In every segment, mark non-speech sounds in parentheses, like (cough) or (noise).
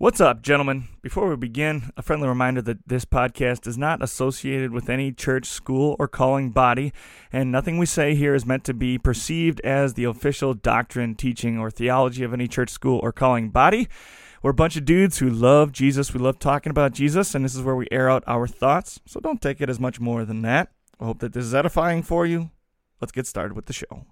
What's up, gentlemen? Before we begin, a friendly reminder that this podcast is not associated with any church, school, or calling body, and nothing we say here is meant to be perceived as the official doctrine, teaching, or theology of any church, school, or calling body. We're a bunch of dudes who love Jesus. We love talking about Jesus, and this is where we air out our thoughts, so don't take it as much more than that. I hope that this is edifying for you. Let's get started with the show.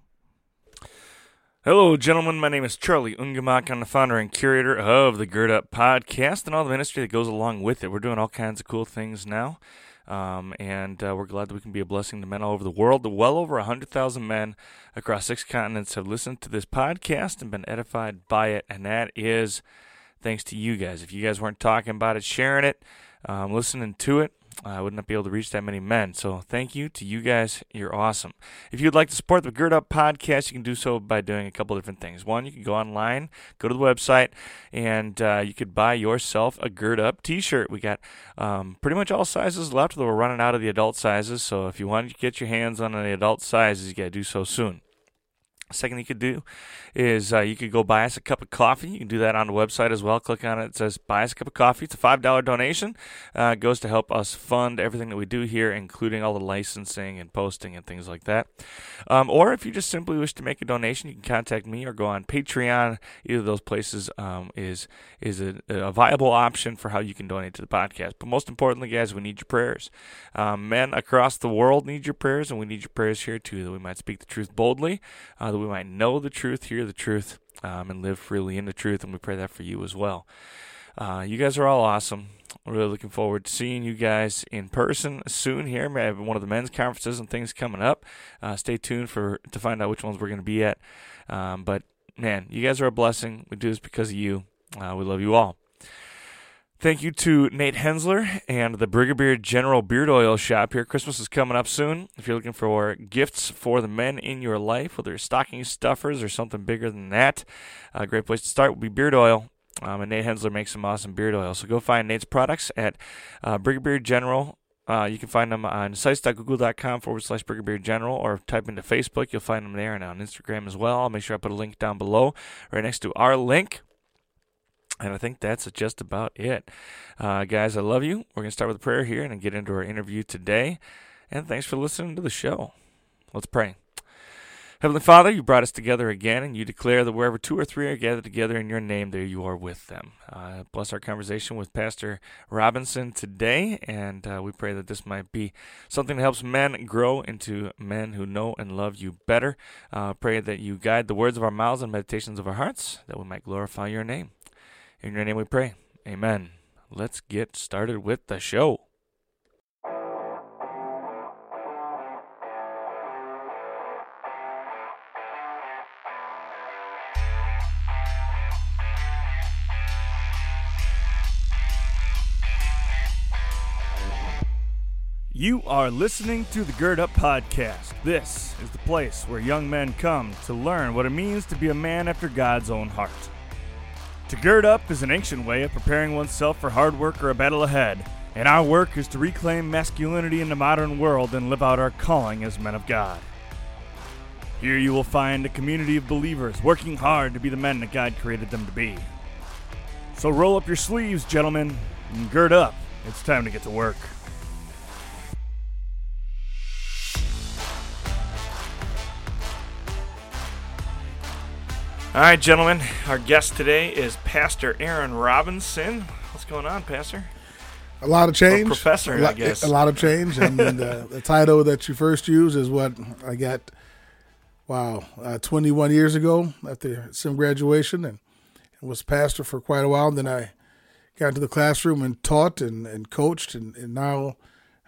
Hello, gentlemen. My name is Charlie Ungemak. I'm the founder and curator of the Gird Up podcast and all the ministry that goes along with it. We're doing all kinds of cool things now, um, and uh, we're glad that we can be a blessing to men all over the world. Well over 100,000 men across six continents have listened to this podcast and been edified by it, and that is thanks to you guys. If you guys weren't talking about it, sharing it, um, listening to it, I would not be able to reach that many men. So thank you to you guys. You're awesome. If you'd like to support the Gird Up podcast, you can do so by doing a couple different things. One, you can go online, go to the website, and uh, you could buy yourself a Gird Up t-shirt. We got um, pretty much all sizes left, though we're running out of the adult sizes. So if you want to get your hands on the adult sizes, you got to do so soon. Second, you could do is uh, you could go buy us a cup of coffee. You can do that on the website as well. Click on it. It says buy us a cup of coffee. It's a five dollar donation. Uh, goes to help us fund everything that we do here, including all the licensing and posting and things like that. Um, or if you just simply wish to make a donation, you can contact me or go on Patreon. Either of those places um, is is a, a, viable option for how you can donate to the podcast. But most importantly, guys, we need your prayers. Um, men across the world need your prayers, and we need your prayers here too, that we might speak the truth boldly. Uh, we might know the truth, hear the truth, um, and live freely in the truth. And we pray that for you as well. Uh, you guys are all awesome. Really looking forward to seeing you guys in person soon here. We have one of the men's conferences and things coming up. Uh, stay tuned for to find out which ones we're going to be at. Um, but man, you guys are a blessing. We do this because of you. Uh, we love you all. Thank you to Nate Hensler and the Brigadier General Beard Oil Shop here. Christmas is coming up soon. If you're looking for gifts for the men in your life, whether it's stocking stuffers or something bigger than that, a great place to start would be beard oil. Um, and Nate Hensler makes some awesome beard oil. So go find Nate's products at uh, Brigadier General. Uh, you can find them on sites.google.com forward slash Brigadier General or type into Facebook. You'll find them there and on Instagram as well. I'll make sure I put a link down below right next to our link. And I think that's just about it. Uh, guys, I love you. We're going to start with a prayer here and get into our interview today. And thanks for listening to the show. Let's pray. Heavenly Father, you brought us together again, and you declare that wherever two or three are gathered together in your name, there you are with them. Uh, bless our conversation with Pastor Robinson today, and uh, we pray that this might be something that helps men grow into men who know and love you better. Uh, pray that you guide the words of our mouths and meditations of our hearts, that we might glorify your name. In your name we pray. Amen. Let's get started with the show. You are listening to the Gird Up Podcast. This is the place where young men come to learn what it means to be a man after God's own heart. To gird up is an ancient way of preparing oneself for hard work or a battle ahead, and our work is to reclaim masculinity in the modern world and live out our calling as men of God. Here you will find a community of believers working hard to be the men that God created them to be. So roll up your sleeves, gentlemen, and gird up. It's time to get to work. All right, gentlemen. Our guest today is Pastor Aaron Robinson. What's going on, Pastor? A lot of change. Or professor, a lot, I guess. A lot of change. I mean, the, the, title that you first used is what I got, wow, uh, 21 years ago after some graduation and, and, was pastor for quite a while. And then I got into the classroom and taught and, and coached, and, and now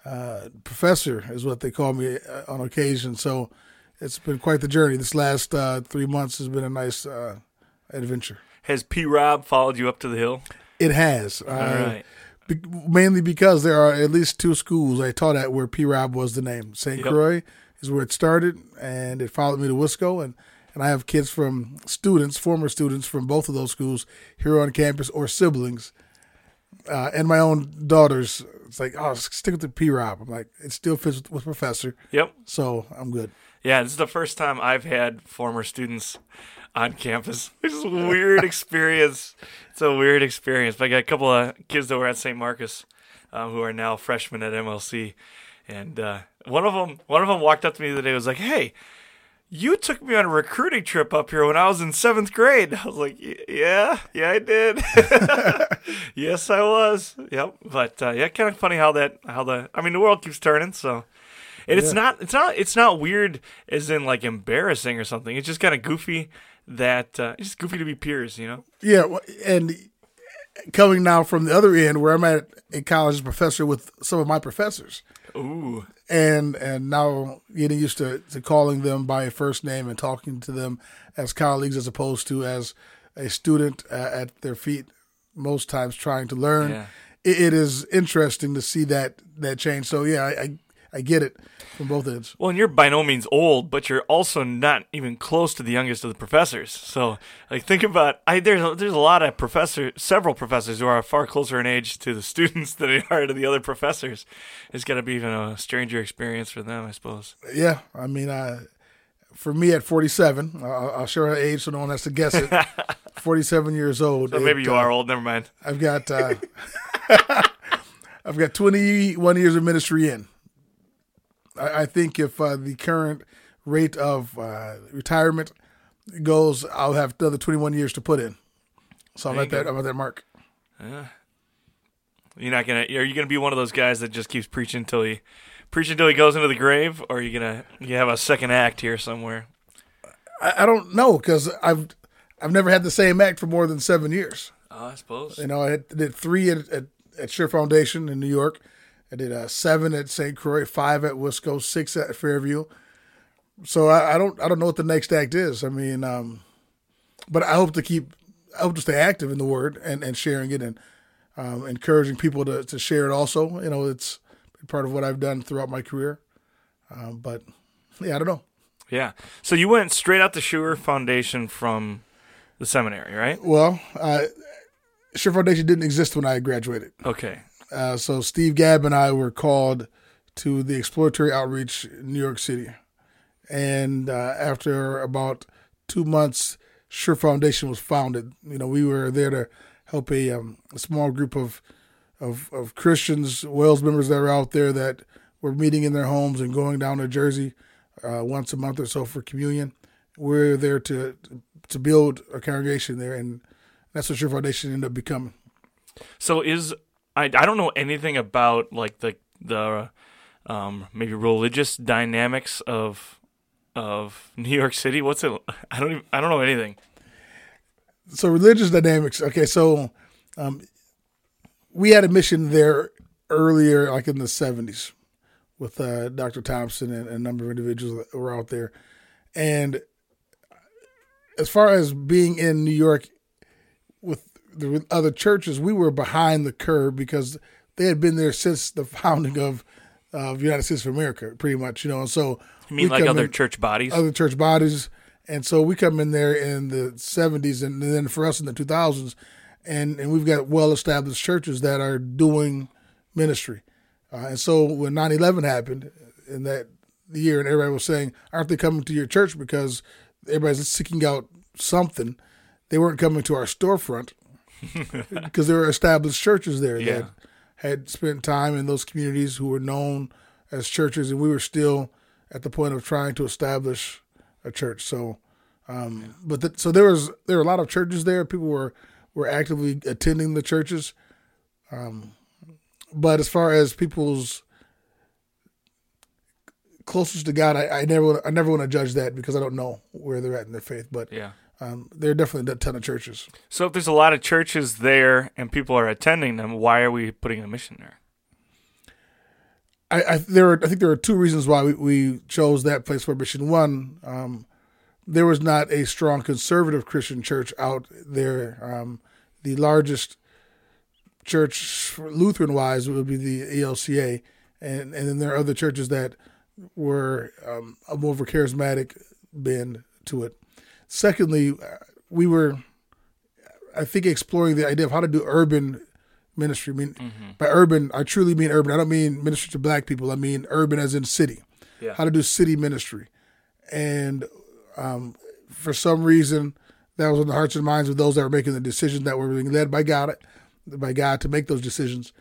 uh, professor is what they call me uh, on occasion. So, it's been quite the journey. This last uh, three months has been a nice uh, adventure. Has P. Rob followed you up to the hill? It has. All uh, right. Be- mainly because there are at least two schools I taught at where P. Rob was the name. St. Yep. Croix is where it started, and it followed me to Wisco, and and I have kids from students, former students from both of those schools here on campus or siblings, uh, and my own daughters. It's like, oh, stick with the P. Rob. I'm like, it still fits with, with Professor. Yep. So I'm good. Yeah, this is the first time I've had former students on campus. (laughs) It's a weird experience. It's a weird experience. But I got a couple of kids that were at St. Marcus uh, who are now freshmen at MLC, and uh, one of them one of them walked up to me the other day and was like, "Hey." You took me on a recruiting trip up here when I was in seventh grade. (laughs) I was like, "Yeah, yeah, I did. (laughs) yes, I was. Yep." But uh, yeah, kind of funny how that how the I mean the world keeps turning. So and it's not it's not it's not weird as in like embarrassing or something. It's just kind of goofy that uh, it's just goofy to be peers, you know. Yeah, and coming now from the other end, where I'm at a college professor with some of my professors, Ooh, and and now getting used to, to calling them by a first name and talking to them as colleagues as opposed to as a student uh, at their feet most times trying to learn. Yeah. It, it is interesting to see that that change. So yeah, I, I I get it from both ends. well, and you're by no means old, but you're also not even close to the youngest of the professors. So, like, think about I there's a, there's a lot of professor, several professors who are far closer in age to the (laughs) students than they are to the other professors. It's got to be even a stranger experience for them, I suppose. Yeah, I mean, uh, for me at 47, I'll, I'll share our age so no one has to guess it. (laughs) 47 years old. So maybe It, you uh, are old. Never mind. I've got uh, (laughs) I've got 21 years of ministry in. I, I think if uh, the current rate of uh, retirement goes, I'll have another 21 years to put in. So I'm at that. I'm at that mark. You're not gonna. Are you gonna be one of those guys that just keeps preaching until he, preaching until he goes into the grave, or are you gonna you have a second act here somewhere? I, I don't know because I've I've never had the same act for more than seven years. Oh, I suppose. You know, I had- did three at, at, at Sure Foundation in New York. I did uh, seven at St. Croix, five at Wisco, six at Fairview. So I, I don't I don't know what the next act is. I mean, um, but I hope to keep I hope to stay active in the word and, and sharing it and um, encouraging people to, to share it. Also, you know, it's part of what I've done throughout my career. Um, but yeah, I don't know. Yeah. So you went straight out the Sure Foundation from the seminary, right? Well, uh, Sure Foundation didn't exist when I graduated. Okay. Uh, so Steve Gabb and I were called to the exploratory outreach in New York City, and uh, after about two months, Sure Foundation was founded. You know, we were there to help a, um, a small group of, of of Christians, WELS members that were out there that were meeting in their homes and going down to Jersey uh, once a month or so for communion. We're there to to build a congregation there, and that's what Sure Foundation ended up becoming. So is I I don't know anything about like the the um maybe religious dynamics of of (laughs) New York City. What's it? I don't even, I don't know anything. so religious dynamics. Okay, so um, we had a mission there earlier, like in the seventies, with uh, Dr. Thompson and, a number of individuals that were out there. And as far as being in New York with the other churches, we were behind the curve because they had been there since the founding of uh, United States of America, pretty much. You know, and so You mean like other in- church bodies? other church bodies. And so we come in there in the 70s and then for us in the 2000s, and, and we've got well established churches that are doing ministry. Uh, and so when 9 11 happened in that year, and everybody was saying, Aren't they coming to your church because everybody's seeking out something? They weren't coming to our storefront (laughs) because there were established churches there Yeah. that had spent time in those communities who were known as churches, and we were still at the point of trying to establish a church. So, um, but the, so there was there were a lot of churches there. People were were actively attending the churches. Um, but as far as people's closest to God, I, I never I never want to judge that because I don't know where they're at in their faith. But yeah. Um, there are definitely a ton of churches. So if there's a lot of churches there and people are attending them, why are we putting a mission there? I, I there are, I think there are two reasons why we, we chose that place for mission. One, um, there was not a strong conservative Christian church out there. Um, the largest church Lutheran wise would be the ELCA, and and then there are other churches that were um, a more of a charismatic bend to it. Secondly, we were, I think, exploring the idea of how to do urban ministry. I mean, by urban, I truly mean urban. I don't mean ministry to black people. I mean urban as in city. Yeah. How to do city ministry, and um, for some reason, that was in the hearts and minds of those that were making the decisions that were being led by God, by God to make those decisions.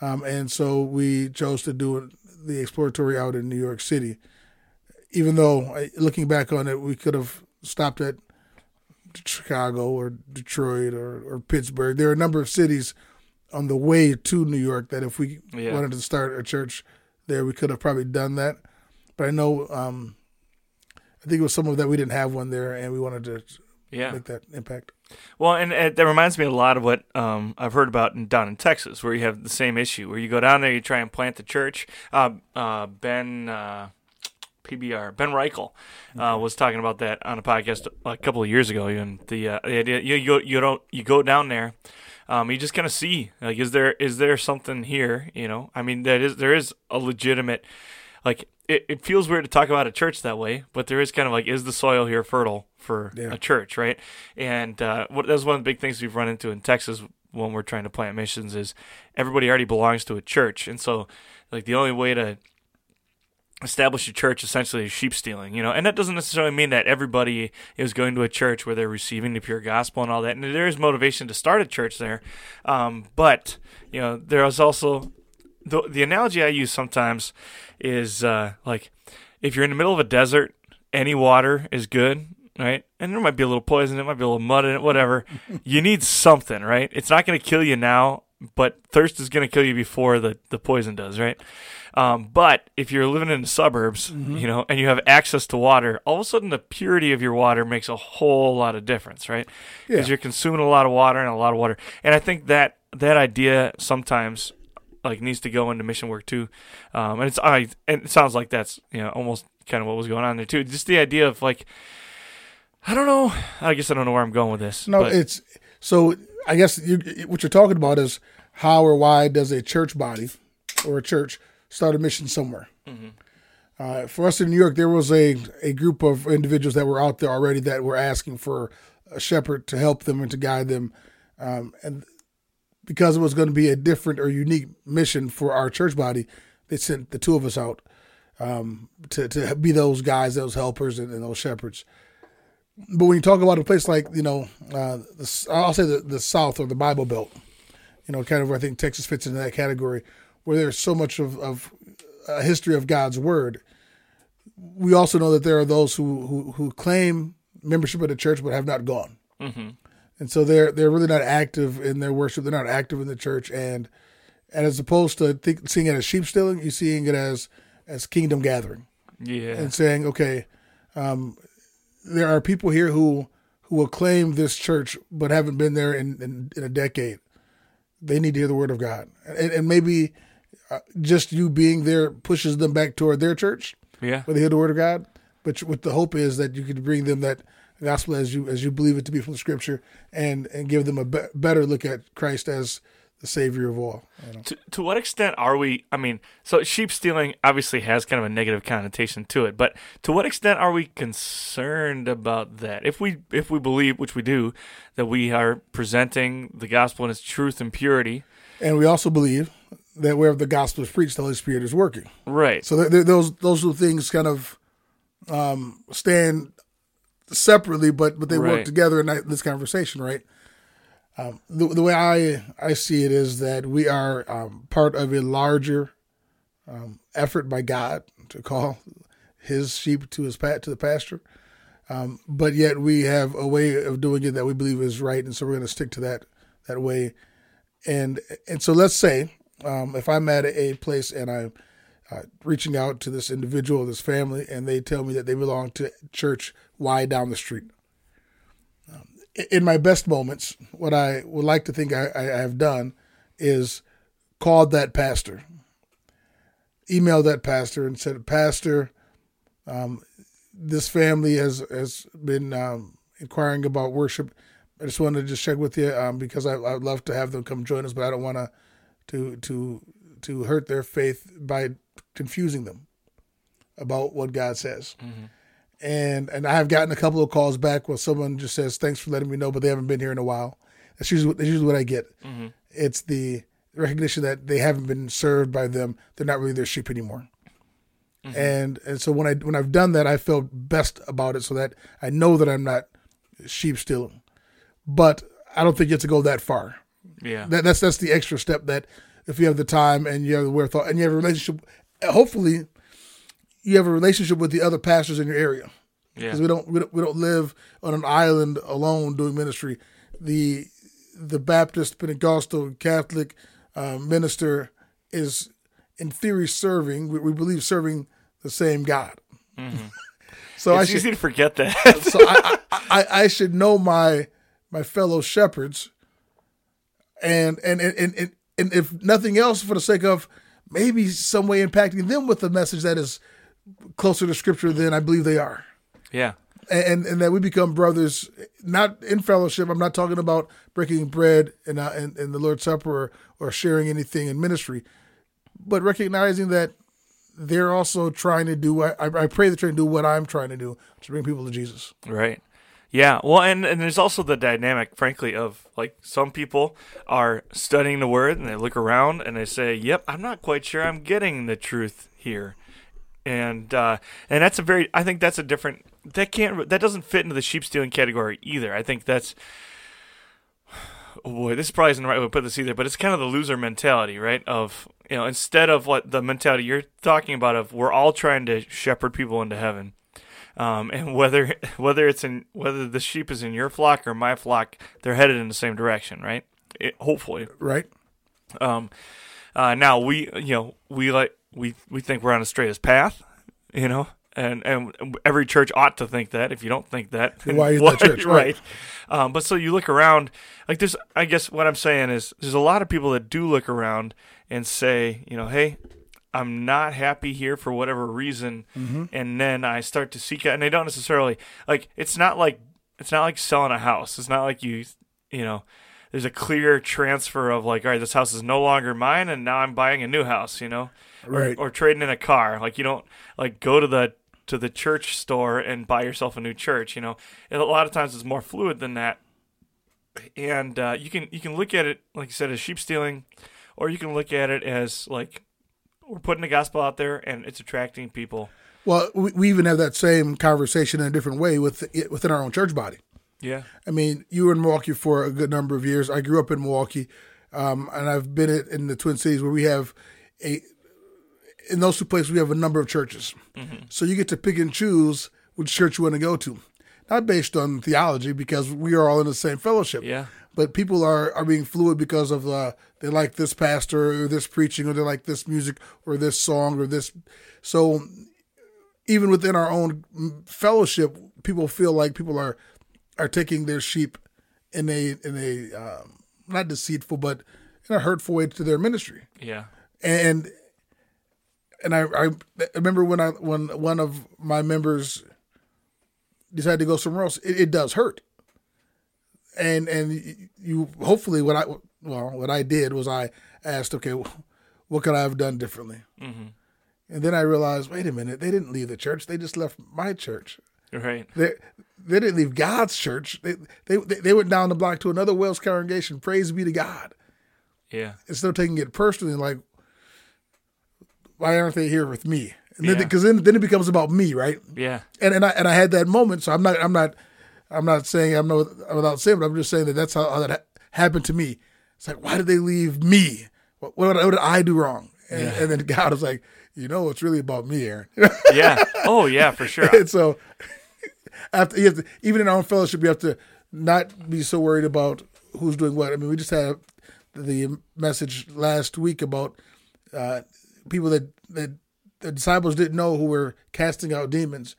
Um, and so we chose to do the exploratory out in New York City. Even though, looking back on it, we could have stopped at Chicago or Detroit or, or Pittsburgh. There are a number of cities on the way to New York that if we yeah. wanted to start a church there, we could have probably done that. But I know, um, I think it was some of that we didn't have one there, and we wanted to yeah. make that impact. Well, and, and that reminds me a lot of what um, I've heard about in, down in Texas, where you have the same issue, where you go down there, you try and plant the church. Uh, uh, ben. PBR. Ben Reichel uh, was talking about that on a podcast a couple of years ago. Even the, uh, the idea you, you go you don't you go down there, um, you just kind of see like is there is there something here? You know, I mean that is there is a legitimate like it, it feels weird to talk about a church that way, but there is kind of like is the soil here fertile for yeah. a church, right? And uh, what, that's one of the big things we've run into in Texas when we're trying to plant missions is everybody already belongs to a church, and so like the only way to establish a church essentially is sheep stealing, you know, and that doesn't necessarily mean that everybody is going to a church where they're receiving the pure gospel and all that. And there is motivation to start a church there, um, but you know, there is also the the analogy I use sometimes is uh, like if you're in the middle of a desert, any water is good, right? And there might be a little poison, it might be a little mud in it, whatever. (laughs) you need something, right? It's not going to kill you now, but thirst is going to kill you before the the poison does, right? Um, but if you're living in the suburbs, mm-hmm. you know, and you have access to water, all of a sudden the purity of your water makes a whole lot of difference, right? Because yeah. you're consuming a lot of water and a lot of water. And I think that that idea sometimes like needs to go into mission work too. Um, and it's I and it sounds like that's you know almost kind of what was going on there too. Just the idea of like I don't know. I guess I don't know where I'm going with this. No, but. it's so. I guess you, what you're talking about is how or why does a church body or a church start a mission somewhere. Mm-hmm. Uh, for us in New York, there was a, a group of individuals that were out there already that were asking for a shepherd to help them and to guide them. Um, and because it was going to be a different or unique mission for our church body, they sent the two of us out um, to, to be those guys, those helpers, and, and, those shepherds. But when you talk about a place like, you know, uh, the, I'll say the, the South or the Bible Belt, you know, kind of where I think Texas fits into that category where there's so much of, of a history of God's word, we also know that there are those who, who, who claim membership of the church but have not gone. Mm-hmm. And so they're they're really not active in their worship. They're not active in the church, and and as opposed to think, seeing it as sheep stealing, you're seeing it as as kingdom gathering. Yeah, and saying, okay, um, there are people here who who will claim this church but haven't been there in, in, in a decade. They need to hear the word of God, and, and maybe Uh, just you being there pushes them back toward their church. Yeah, where they hear the word of God. But what the hope is that you can bring them that gospel as you as you believe it to be from the Scripture, and and give them a be- better look at Christ as the savior of all. You know? To to what extent are we? I mean, so sheep stealing obviously has kind of a negative connotation to it, but to what extent are we concerned about that? If we if we believe, which we do, that we are presenting the gospel in its truth and purity, and we also believe that wherever the gospel is preached, the Holy Spirit is working. Right. So th- th- those those two things kind of um, stand separately, but but they right. work together in this conversation, right? Um, the, the way I I see it is that we are um, part of a larger um, effort by God to call His sheep to His pat to the pasture, um, but yet we have a way of doing it that we believe is right, and so we're going to stick to that that way. And and so let's say um, if I'm at a place and I'm uh, reaching out to this individual, this family, and they tell me that they belong to church Y down the street. Um, in my best moments, what I would like to think I, I have done is called that pastor, emailed that pastor, and said, Pastor, um, this family has has been um, inquiring about worship. I just wanted to just check with you um, because I, I'd love to have them come join us, but I don't want to to to to hurt their faith by confusing them about what God says. Mm-hmm. And and I have gotten a couple of calls back where someone just says, "Thanks for letting me know," but they haven't been here in a while. That's usually that's usually what I get. Mm-hmm. It's the recognition that they haven't been served by them. They're not really their sheep anymore. Mm-hmm. And and so when I when I've done that, I felt best about it, so that I know that I'm not sheep stealing. but I don't think you have to go that far. Yeah. That, that's that's the extra step that if you have the time and you have the wherewithal and you have a relationship, hopefully you have a relationship with the other pastors in your area yeah. because we don't, we don't we don't live on an island alone doing ministry. The the Baptist, Pentecostal, Catholic uh, minister is in theory serving. We, we believe serving the same God. (laughs) so I it's should easy to forget that. (laughs) so I, I, I, I should know my my fellow shepherds, and and and and, and, and if nothing else, for the sake of maybe some way impacting them with a message that is closer to Scripture than I believe they are yeah. and and that we become brothers, not in fellowship. I'm not talking about breaking bread and uh, in, in the Lord's Supper or, or sharing anything in ministry, but recognizing that they're also trying to do. I, I pray they're trying to do what I'm trying to do to bring people to Jesus. Right. Yeah. Well, and, and there's also the dynamic, frankly, of like some people are studying the word and they look around and they say, "Yep, I'm not quite sure I'm getting the truth here," and uh, and that's a very, I think that's a different. That can't. That doesn't fit into the sheep stealing category either. I think that's. Oh boy, this probably isn't the right way to put this either, but it's kind of the loser mentality, right? Of you know, instead of what the mentality you're talking about of we're all trying to shepherd people into heaven. Um, and whether (laughs) whether it's in whether the sheep is in your flock or my flock, they're headed in the same direction, right? It, hopefully. Right? Um, uh, now we you know we like we we think we're on the straightest path, you know, and and every church ought to think that. If you don't think that, Then why (laughs) you that church? right? Right. Um, but so you look around, like there's, I guess what I'm saying is there's a lot of people that do look around and say, you know, hey, I'm not happy here for whatever reason, and then I start to seek out, and they don't necessarily like. It's not like it's not like selling a house. It's not like you, you know. There's a clear transfer of like, all right, this house is no longer mine, and now I'm buying a new house, you know, Right. or, or trading in a car. Like you don't like go to the to the church store and buy yourself a new church, you know. And a lot of times it's more fluid than that, and uh, you can you can look at it like you said as sheep stealing, or you can look at it as like we're putting the gospel out there and it's attracting people. Well, we, we even have that same conversation in a different way with within our own church body. Yeah, I mean, you were in Milwaukee for a good number of years. I grew up in Milwaukee, um, and I've been in- in the Twin Cities where we have a. In those two places, we have a number of churches, so you get to pick and choose which church you want to go to, not based on theology because we are all in the same fellowship. yeah, But people are are being fluid because of uh, they like this pastor or this preaching or they like this music or this song or this. So even within our own fellowship, people feel like people are are taking their sheep in a in a um, not deceitful but in a hurtful way to their ministry. yeah, And and I, I remember when I when one of my members decided to go somewhere else, it, it does hurt. And and you hopefully what I well what I did was I asked okay what could I have done differently, mm-hmm. and then I realized wait a minute they didn't leave the church. They just left my church. Right, they they didn't leave God's church. They they they went down the block to another WELS congregation. Praise be to God. Yeah, instead of taking it personally, like, why aren't they here with me? And then Yeah. because then then it becomes about me, right? yeah, And and I and I had that moment, so I'm not I'm not I'm not saying I'm no without saying, but I'm just saying that that's how, how that ha- happened to me. It's like, why did they leave me? What, what, did, what did I do wrong? And, and then (laughs) God was like, you know, it's really about me, Aaron. (laughs) yeah. Oh yeah, for sure. (laughs) and so after you have to, even in our own fellowship, you have to not be so worried about who's doing what. I mean, we just had the message last week about uh, people that, that the disciples didn't know who were casting out demons,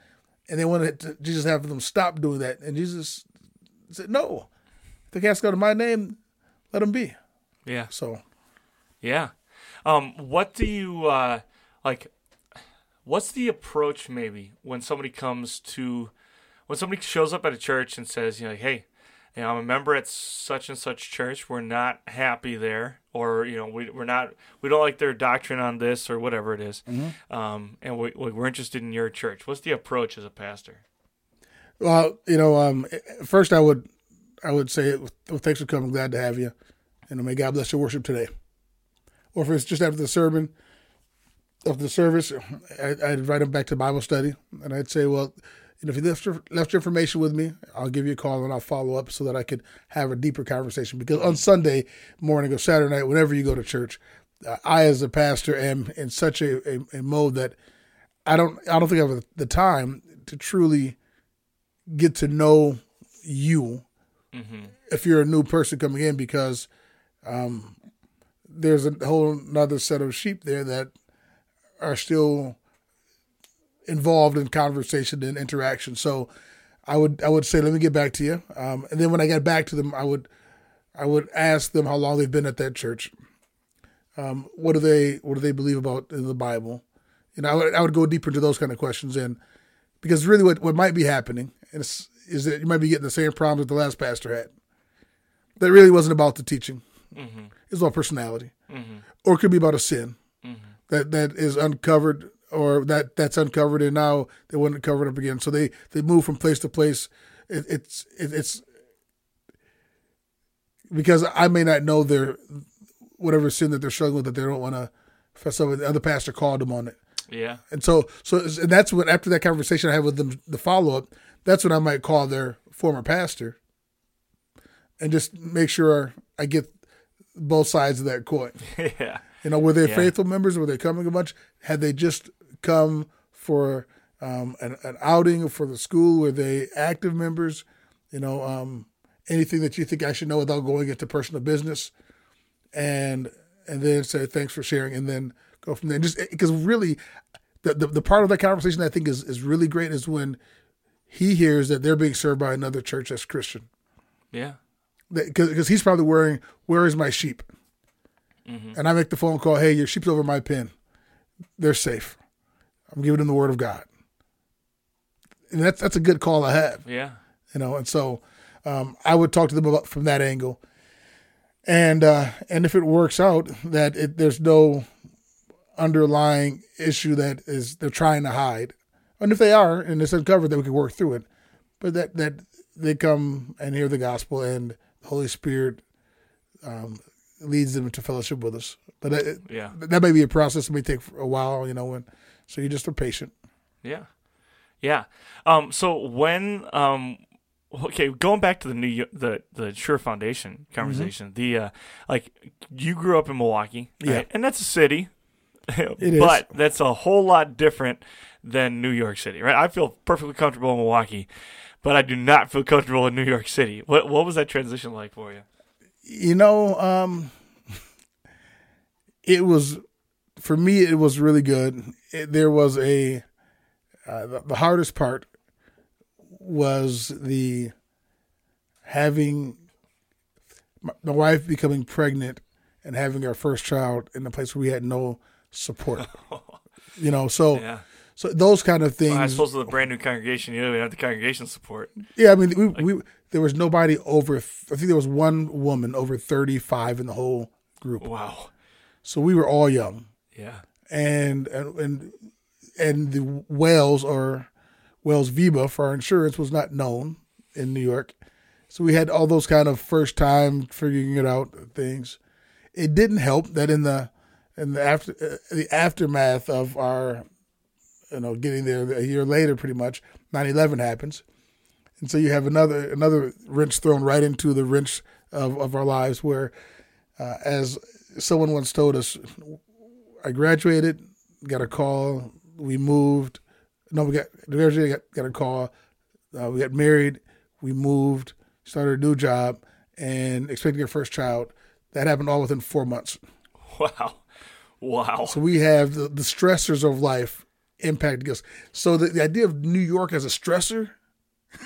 and they wanted to, Jesus to have them stop doing that, and Jesus said, "No, if they cast out in my name, let them be." Yeah. So Yeah. Um, what do you uh, like? What's the approach maybe when somebody comes to when somebody shows up at a church and says, you know, hey, you know, I'm a member at such and such church. We're not happy there, or you know, we we're not we don't like their doctrine on this or whatever it is. Um, and we we're interested in your church. What's the approach as a pastor? Well, you know, um, first I would, I would say, well, thanks for coming. Glad to have you, and may God bless your worship today. Or if it's just after the sermon, after the service, I, I'd invite them back to Bible study, and I'd say, well, know, if you left your, left your information with me, I'll give you a call and I'll follow up so that I could have a deeper conversation. Because on Sunday morning or Saturday night, whenever you go to church, uh, I as a pastor am in such a, a, a mode that I don't I don't think I have the time to truly get to know you Mm-hmm. if you're a new person coming in because um, there's a whole another set of sheep there that are still involved in conversation and interaction. So I would I would say let me get back to you, um, and then when I get back to them, I would I would ask them how long they've been at that church. Um, what do they what do they believe about in the Bible? You know, I would, I would go deeper into those kind of questions, and because really what what might be happening is is that you might be getting the same problems that the last pastor had. That really wasn't about the teaching; Mm-hmm. it was about personality, Mm-hmm. or it could be about a sin Mm-hmm. that that is uncovered or that that's uncovered and now they want to cover it up again. So they they move from place to place. It, it's it, it's because I may not know their whatever sin that they're struggling with that they don't want to fess up. with. The other pastor called them on it, Yeah. and so so and that's what after that conversation I had with them, the follow up. That's when I might call their former pastor and just make sure I get both sides of that coin. (laughs) yeah. You know, were they Yeah. faithful members? Were they coming a bunch? Had they just come for um, an, an outing for the school? Were they active members? You know, um, anything that you think I should know without going into personal business, and and then say thanks for sharing, and then go from there. Just because really, the, the the part of that conversation I think is is really great is when he hears that they're being served by another church that's Christian, Yeah. because he's probably worrying, where is my sheep? Mm-hmm. and I make the phone call, hey, your sheep's over my pen. They're safe. I'm giving them the word of God. And that's that's a good call I have, Yeah. you know. And so um, I would talk to them about from that angle. And uh, and if it works out that it, there's no underlying issue that is they're trying to hide, and if they are and it's uncovered, that we can work through it. But that that they come and hear the gospel and the Holy Spirit um, leads them to fellowship with us. But that, Yeah. that may be a process. It may take a while, you know. And so you just are patient. Yeah. Yeah. Um, so when um okay, going back to the New the the Sure Foundation conversation, the uh like you grew up in Milwaukee, right? Yeah. And that's a city. (laughs) is. but that's a whole lot different than New York City, right? I feel perfectly comfortable in Milwaukee, but I do not feel comfortable in New York City. What what was that transition like for you? You know, um, (laughs) it was for me. It was really good. It, there was a uh, the, the hardest part was the having my, wife becoming pregnant and having our first child in a place where we had no support. (laughs) you know, so Yeah. so those kind of things. I suppose with a brand new congregation, you don't even have the congregation support. Yeah, I mean, we, we there was nobody over. I think there was one woman over thirty five in the whole group. Wow. So we were all young, Yeah. and and and, the WELS or WELS VEBA for our insurance was not known in New York. So we had all those kind of first time figuring it out things. It didn't help that in the in the after uh, the aftermath of our you know getting there a year later pretty much 9/11 happens. And so you have another another wrench thrown right into the wrench of, of our lives where uh, as someone once told us I graduated, got a call, we moved. No, we got graduated, got, got a call. Uh, we got married, we moved, started a new job, and expecting our first child. That happened all within four months. (laughs) Wow. Wow. So we have the, the stressors of life impacting us. So the, the idea of New York as a stressor, (laughs)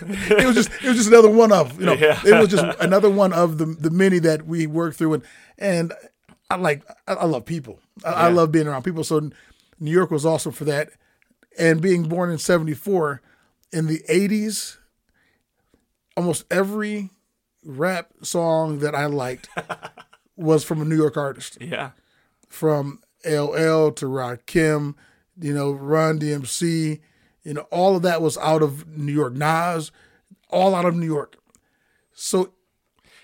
it was just it was just another one of you know (laughs) Yeah. it was just another one of the the many that we worked through and and I like I, love people. I, I love being around people. So New York was awesome for that. And being born in '74, in the '80s, almost every rap song that I liked (laughs) was from a New York artist Yeah. from LL to Rakim, you know, Run DMC, you know, all of that was out of New York. Nas, all out of New York. So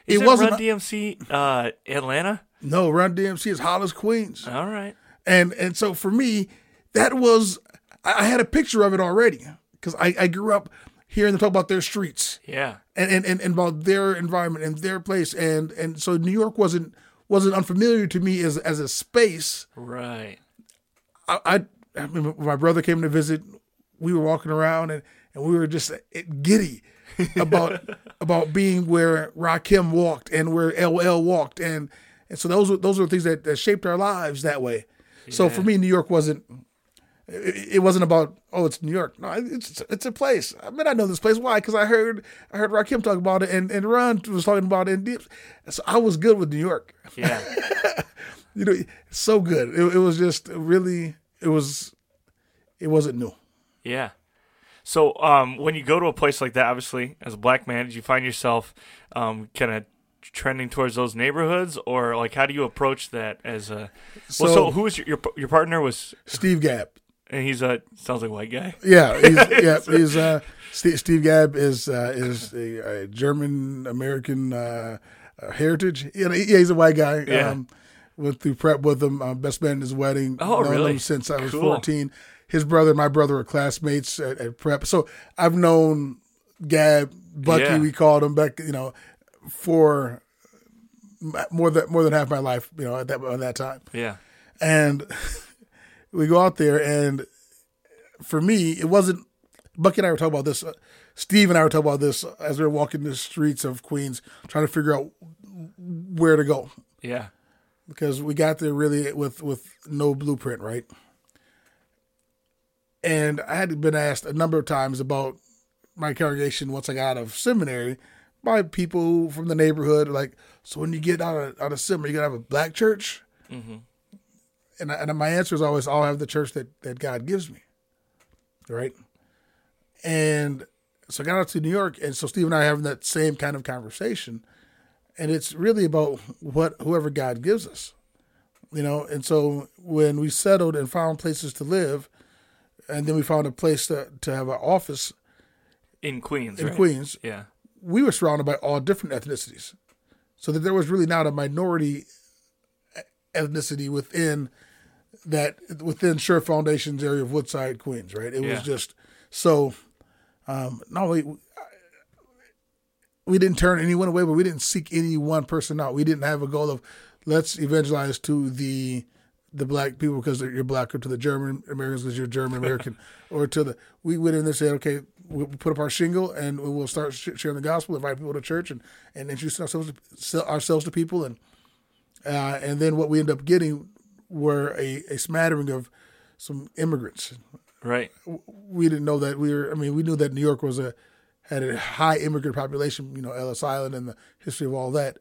Is it it wasn't Run DMC uh, Atlanta? No Run DMC is Hollis Queens, All right. and and so for me, that was I I had a picture of it already because I, I grew up hearing them talk about their streets Yeah. and, and, and, and about their environment and their place and and so New York wasn't wasn't unfamiliar to me as as a space. Right. I, I, I remember my brother came to visit, we were walking around and, and we were just giddy about (laughs) about being where Rakim walked and where LL walked and and so those were those are the things that, that shaped our lives that way. So for me, New York wasn't. It wasn't about oh it's New York no it's it's a place I mean I know this place why because I heard I heard Rakim talk about it and and Ron was talking about it and so I was good with New York Yeah. (laughs) you know so good it, it was just really it was it wasn't new Yeah. So um, when you go to a place like that, obviously, as a black man, did you find yourself um, kind of trending towards those neighborhoods, or like how do you approach that as a? so, well, so who was your, your your partner was, Steve Gabb and he's a sounds like a white guy. Yeah, he's, (laughs) yeah, he's uh, Steve, Steve Gabb is uh, is a, a German American uh, uh, heritage. Yeah, he's a white guy. Yeah. Um, went through prep with him. Uh, best man at his wedding. Oh, Known really? Him since I was Cool. fourteen. His brother and my brother are classmates at, at prep. So I've known Gabb, Bucky, Yeah. we called him back. You know, for more than more than half my life. You know, at that at that time Yeah. and (laughs) we go out there and for me it wasn't bucky and i were talking about this uh, steve and i were talking about this as we were walking the streets of queens trying to figure out where to go Yeah. because we got there really with with no blueprint right and i had been asked a number of times about my congregation once i got out of seminary by people from the neighborhood like so when you get out of out of seminary you gonna have a black church Mm-hmm. and I, and my answer is always I'll have the church that that God gives me, right? And so I got out to New York, and so Steve and I are having that same kind of conversation, and it's really about what whoever God gives us, you know. And so when we settled and found places to live, and then we found a place to to have an office In Queens. in right? Queens, Yeah. We were surrounded by all different ethnicities, so that there was really not a minority ethnicity within that within Sure Foundation's area of Woodside, Queens. Right? It Yeah. was just so. Um, not only we didn't turn anyone away, but we didn't seek any one person out. We didn't have a goal of let's evangelize to the the black people because you're black, or to the German Americans because you're German American, (laughs) or to the we went in there and said, okay, we'll put up our shingle and we will start sh- sharing the gospel, invite people to church, and and introduce ourselves to, ourselves to people, and uh, and then what we end up getting were a, a smattering of some immigrants. Right. We didn't know that we were. I mean, we knew that New York was a had a high immigrant population. You know, Ellis Island and the history of all that.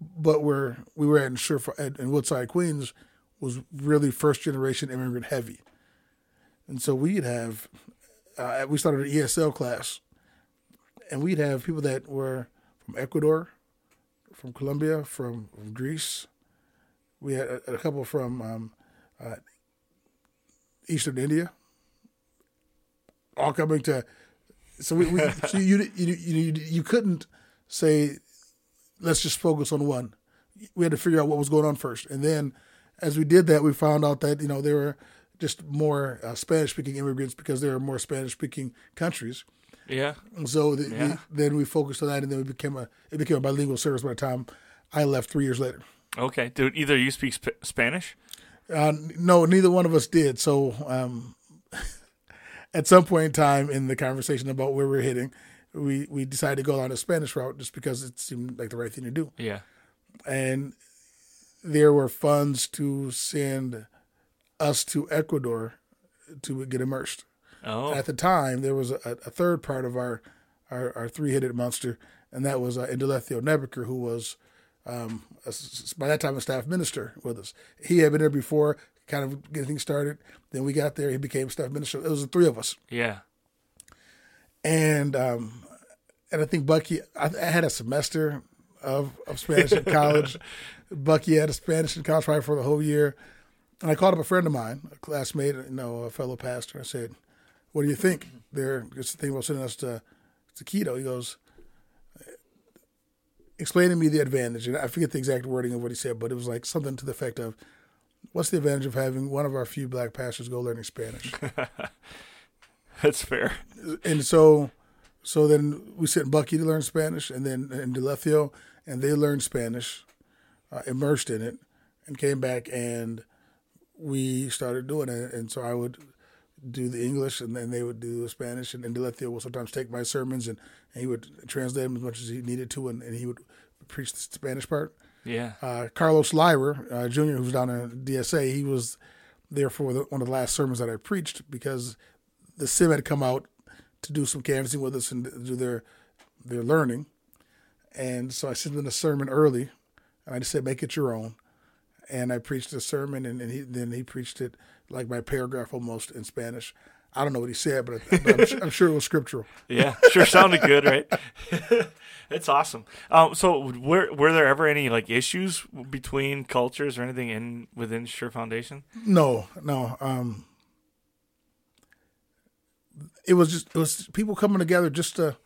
But we're we were in sure in Woodside, Queens, was really first generation immigrant heavy, and so we'd have uh, we started an ESL class, and we'd have people that were from Ecuador, from Colombia, from, from Greece. We had a, a couple from um, uh, Eastern India, all coming to. So we, we (laughs) so you, you you you couldn't say, let's just focus on one. We had to figure out what was going on first, and then as we did that, we found out that you know there were just more uh, Spanish speaking immigrants because there are more Spanish speaking countries. Yeah. So the, Yeah. we, then we focused on that, and then we became a it became a bilingual service by the time I left three years later. Okay. Dude, either you speak sp- Spanish? Uh, no, neither one of us did. So um, (laughs) at some point in time in the conversation about where we're heading, we we decided to go on a Spanish route just because it seemed like the right thing to do. Yeah. And there were funds to send us to Ecuador to get immersed. Oh. At the time, there was a, a third part of our our, our three headed monster, and that was uh, Indalecio Nebeker, who was um, a by that time a staff minister with us. He had been there before, kind of getting things started. Then we got there, he became staff minister. It was the three of us, Yeah. and um, and I think Bucky. I, I had a semester of of Spanish in college. (laughs) Bucky had a Spanish in college probably for the whole year. And I called up a friend of mine, a classmate, you know, a fellow pastor. I said, "What do you think?" They're just thinking about sending us to to Quito. He goes, explaining me the advantage, and I forget the exact wording of what he said, but it was like something to the effect of, "What's the advantage of having one of our few black pastors go learning Spanish?" (laughs) That's fair. And so, so then we sent Bucky to learn Spanish, and then Indalecio, and they learned Spanish, uh, immersed in it, and came back, and we started doing it. And so I would do the English, and then they would do the Spanish, and, Indalecio would sometimes take my sermons, and, and he would translate them as much as he needed to, and, and he would preach the Spanish part. Yeah. Uh, Carlos Lyra, uh, Jr., who's down in DSA, he was there for the, one of the last sermons that I preached because the sim had come out to do some canvassing with us and do their their learning, and so I sent them a sermon early, and I just said make it your own, and I preached a sermon, and, and he, then he preached it like by paragraph almost in Spanish. I don't know what he said, but, but I'm, I'm, sure it was scriptural. (laughs) Yeah, sure sounded good, right? (laughs) it's awesome. Um, so, were were there ever any like issues between cultures or anything in within Sure Foundation? No, no. Um, it was just it was people coming together just to,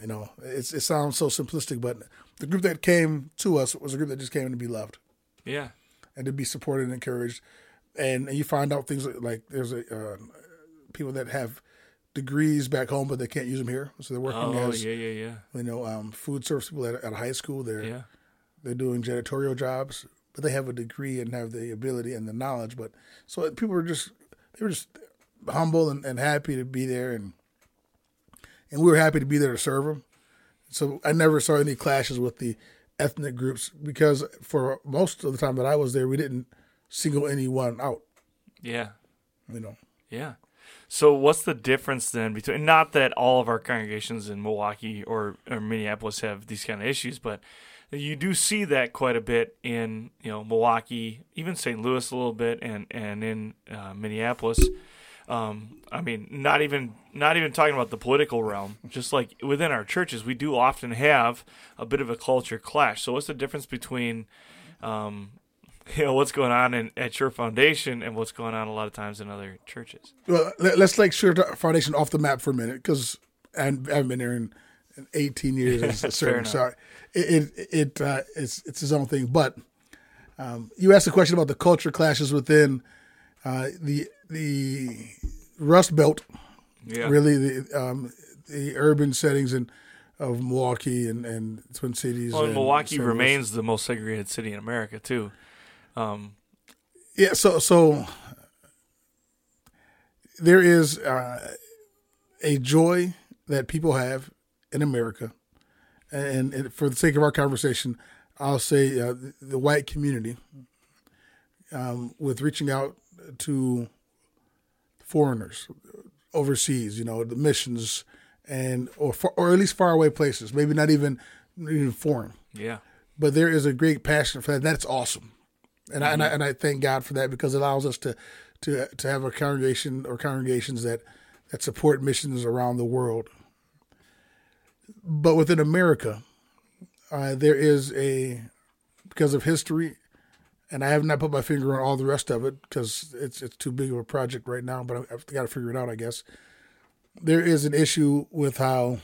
you know, it's, it sounds so simplistic, but the group that came to us was a group that just came to be loved. Yeah, and to be supported and encouraged, and, and you find out things like, like there's a uh, people that have degrees back home, but they can't use them here, so they're working oh, as yeah, yeah, yeah. You know, um, food service people at, at high school. They're yeah. they're doing janitorial jobs, but they have a degree and have the ability and the knowledge. But so people were just they were just humble and, and happy to be there, and and we were happy to be there to serve them. So I never saw any clashes with the ethnic groups because for most of the time that I was there, we didn't single anyone out. Yeah. You know. Yeah. So what's the difference then between not that all of our congregations in Milwaukee or, or Minneapolis have these kind of issues, but you do see that quite a bit in you know Milwaukee, even St. Louis a little bit, and and in uh, Minneapolis. Um, I mean, not even not even talking about the political realm. Just like within our churches, we do often have a bit of a culture clash. So, what's the difference between, um, (laughs) you know, what's going on in, at Sure Foundation and what's going on a lot of times in other churches? Well, let's take Sure Foundation off the map for a minute because I haven't been there in, in 18 years as a servant. So it it, it uh, it's it's his own thing. But um, you asked a question about the culture clashes within uh, the the Rust Belt, yeah. really the um, the urban settings and of Milwaukee and, and Twin Cities. Well, and Milwaukee remains the most segregated city in America too. Um, yeah, so so there is uh, a joy that people have in America, and, and, for the sake of our conversation, I'll say uh, the white community um, with reaching out to foreigners overseas, you know, the missions and or or at least far away places, maybe not even even foreign. Yeah. But there is a great passion for that. That's awesome, and mm-hmm. I, and I and I thank God for that because it allows us to to to have a congregation or congregations that that support missions around the world. But within America, uh, there is a because of history and I have not put my finger on all the rest of it because it's it's too big of a project right now. But I've got to figure it out, I guess. There is an issue with how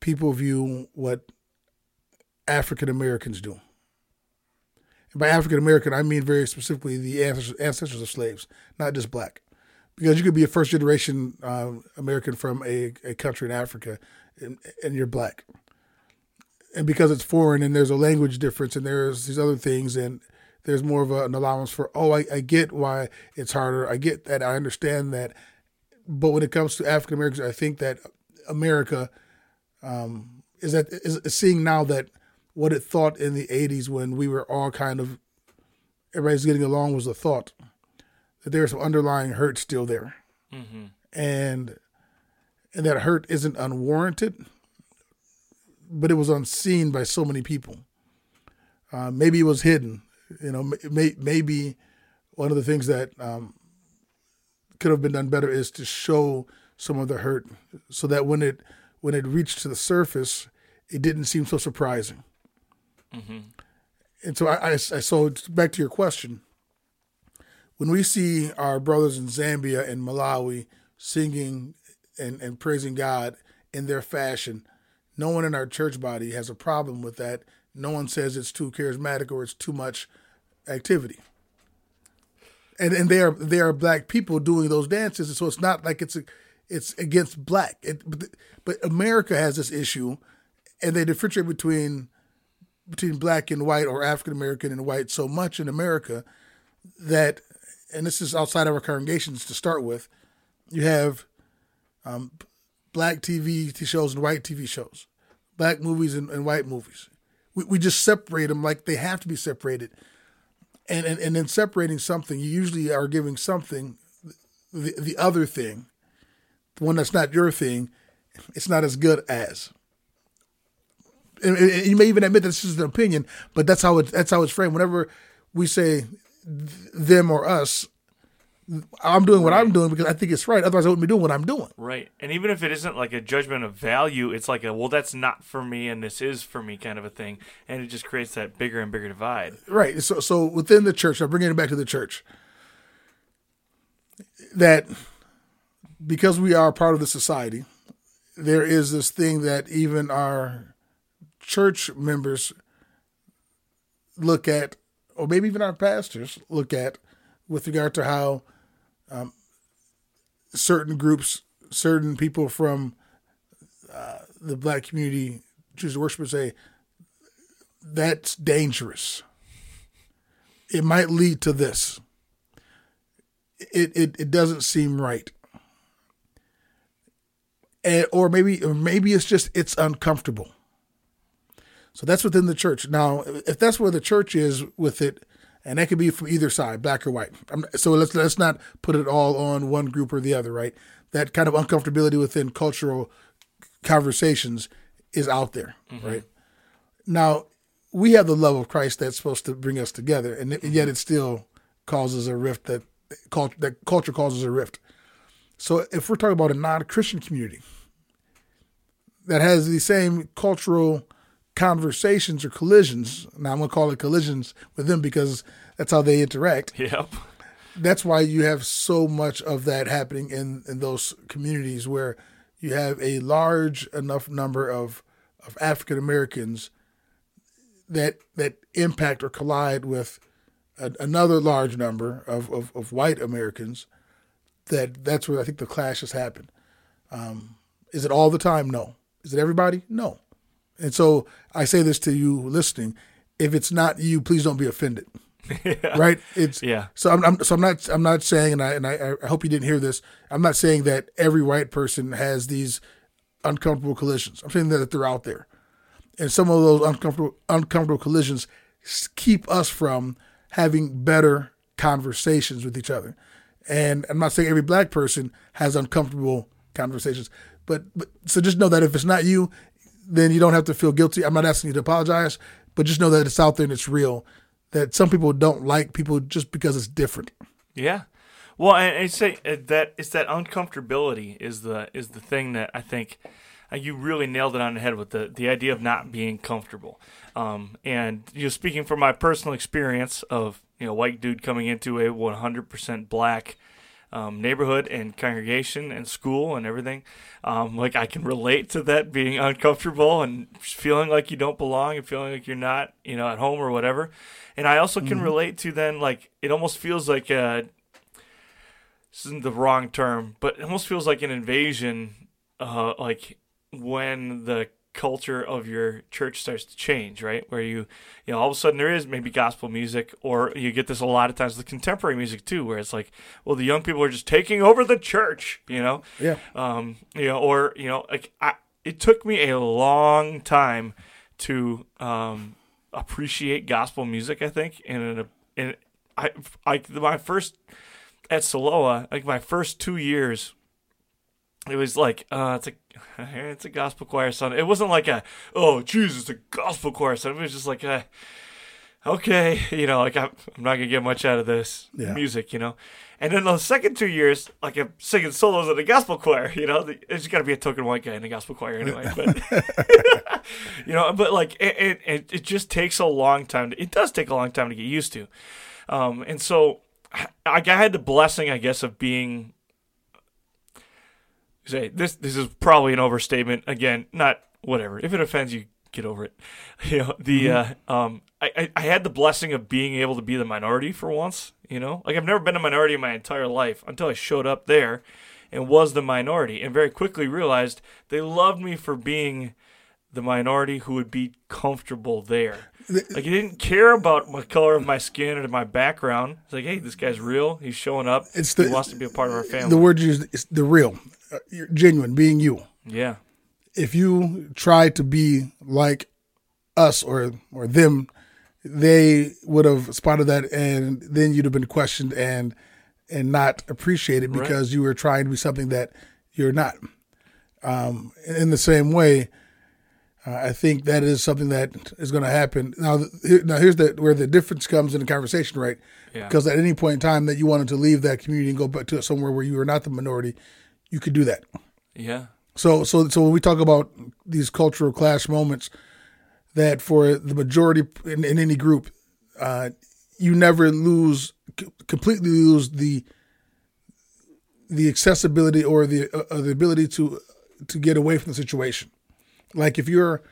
people view what African Americans do. And by African American, I mean very specifically the ancestors of slaves, not just black. Because you could be a first generation uh, American from a, a country in Africa and, and you're black and because it's foreign and there's a language difference and there's these other things and there's more of a, an allowance for oh I, I get why it's harder. I get that. I understand that. But when it comes to african americans i think that america um, is that is, seeing now that what it thought in the 80s when we were all kind of everybody's getting along was the thought that there's some underlying hurt still there. Mm-hmm. and and that hurt isn't unwarranted but it was unseen by so many people. Uh, maybe it was hidden. You know, may, maybe one of the things that um, could have been done better is to show some of the hurt, so that when it when it reached to the surface, it didn't seem so surprising. Mm-hmm. And so I, I, I so back to your question. When we see our brothers in Zambia and Malawi singing and, and praising God in their fashion, no one in our church body has a problem with that. No one says it's too charismatic or it's too much activity. and and they are they are black people doing those dances, and so it's not like it's a, it's against black. It, but, but America has this issue, and they differentiate between between black and white or African American and white so much in America that, and this is outside of our congregations to start with, you have um, black TV shows and white TV shows, black movies and, and white movies. We, we just separate them like they have to be separated. And, and, and in separating something, you usually are giving something, the, the other thing, the one that's not your thing, it's not as good as and, you may even admit that this is an opinion, but that's how it that's how it's framed. Whenever we say them or us, I'm doing what right. I'm doing because I think it's right. Otherwise, I wouldn't be doing what I'm doing. Right. And even if it isn't like a judgment of value, it's like a well, that's not for me, and this is for me kind of a thing, and it just creates that bigger and bigger divide. Right. So, so within the church, I'm bringing it back to the church. That because we are part of the society, there is this thing that even our church members look at, or maybe even our pastors look at, with regard to how um, certain groups, certain people from uh, the black community choose to worship and say, that's dangerous. It might lead to this. It, it, it doesn't seem right. And, or maybe or maybe it's just it's uncomfortable. So that's within the church. Now, if that's where the church is with it, and that could be from either side, black or white. so let's let's not put it all on one group or the other, right? That kind of uncomfortability within cultural conversations is out there, mm-hmm. right? Now, we have the love of Christ that's supposed to bring us together, and yet it still causes a rift that that culture causes a rift. So if we're talking about a non-Christian community that has the same cultural conversations or collisions. Now I'm going to call it collisions with them because that's how they interact. Yep. That's why you have so much of that happening in, in those communities where you have a large enough number of, of African Americans that that impact or collide with a, another large number of, of, of, white Americans. That that's where I think the clashes happen. Um, is it all the time? No. Is it everybody? No. And so I say this to you listening: if it's not you, please don't be offended. yeah. (laughs) Right? It's yeah. So I'm, I'm, so I'm not I'm not saying, and I and I, I hope you didn't hear this. I'm not saying that every white person has these uncomfortable collisions. I'm saying that they're out there, and some of those uncomfortable uncomfortable collisions keep us from having better conversations with each other. And I'm not saying every black person has uncomfortable conversations, but, but so just know that if it's not you, then you don't have to feel guilty. I'm not asking you to apologize, but just know that it's out there and it's real. That some people don't like people just because it's different. Yeah. Well, and I say uh, that it's that uncomfortability is the is the thing that I think uh, you really nailed it on the head with the the idea of not being comfortable. Um, and you know, speaking from my personal experience of you know white dude coming into a 100% black um, neighborhood and congregation and school and everything. Um, like I can relate to that being uncomfortable and feeling like you don't belong and feeling like you're not, you know, at home or whatever. And I also can mm-hmm. relate to then like it almost feels like a, this isn't the wrong term, but it almost feels like an invasion. Uh, like when the culture of your church starts to change, right? Where you, you know, all of a sudden there is maybe gospel music, or you get this a lot of times with contemporary music too, where it's like, well, the young people are just taking over the church, you know? Yeah. Um, you know, or you know, like I, it took me a long time to um, appreciate gospel music. I think, and in I, I, my first at Siloah, like my first two years it was like uh, it's a (laughs) it's a gospel choir song. It wasn't like a oh Jesus, a gospel choir song. It was just like a okay, (laughs) you know, like I'm, I'm not gonna get much out of this yeah. music, you know. And then the second two years, like I'm singing solos in the gospel choir, (laughs) you know. There's got to be a token white guy in the gospel choir anyway, but you know, but like it, it, it just takes a long time. To, it does take a long time to get used to, um, and so I, I had the blessing, I guess, of being say this this is probably an overstatement. Again, not whatever. If it offends you, get over it. (laughs) You know the mm-hmm. uh, um I, I, I had the blessing of being able to be the minority for once. You know, like I've never been a minority in my entire life until I showed up there and was the minority, and very quickly realized they loved me for being the minority who would be comfortable there. Like he didn't care about my color of my skin or my background. It's like, hey, this guy's real. He's showing up. It's the- he wants to be a part of our family. The word you used is the real, you're genuine, being you. yeah, If you try to be like us or or them, they would have spotted that, and then you'd have been questioned and and not appreciated because you were trying to be something that you're not. Um, in the same way, uh, I think that is something that is going to happen. Now, now here's the where the difference comes in the conversation, right? Yeah. Because at any point in time that you wanted to leave that community and go back to somewhere where you were not the minority, you could do that. yeah, So, so, so when we talk about these cultural clash moments, that for the majority in, in any group, uh, you never lose c- completely lose the the accessibility or the uh, the ability to to get away from the situation. Like if you're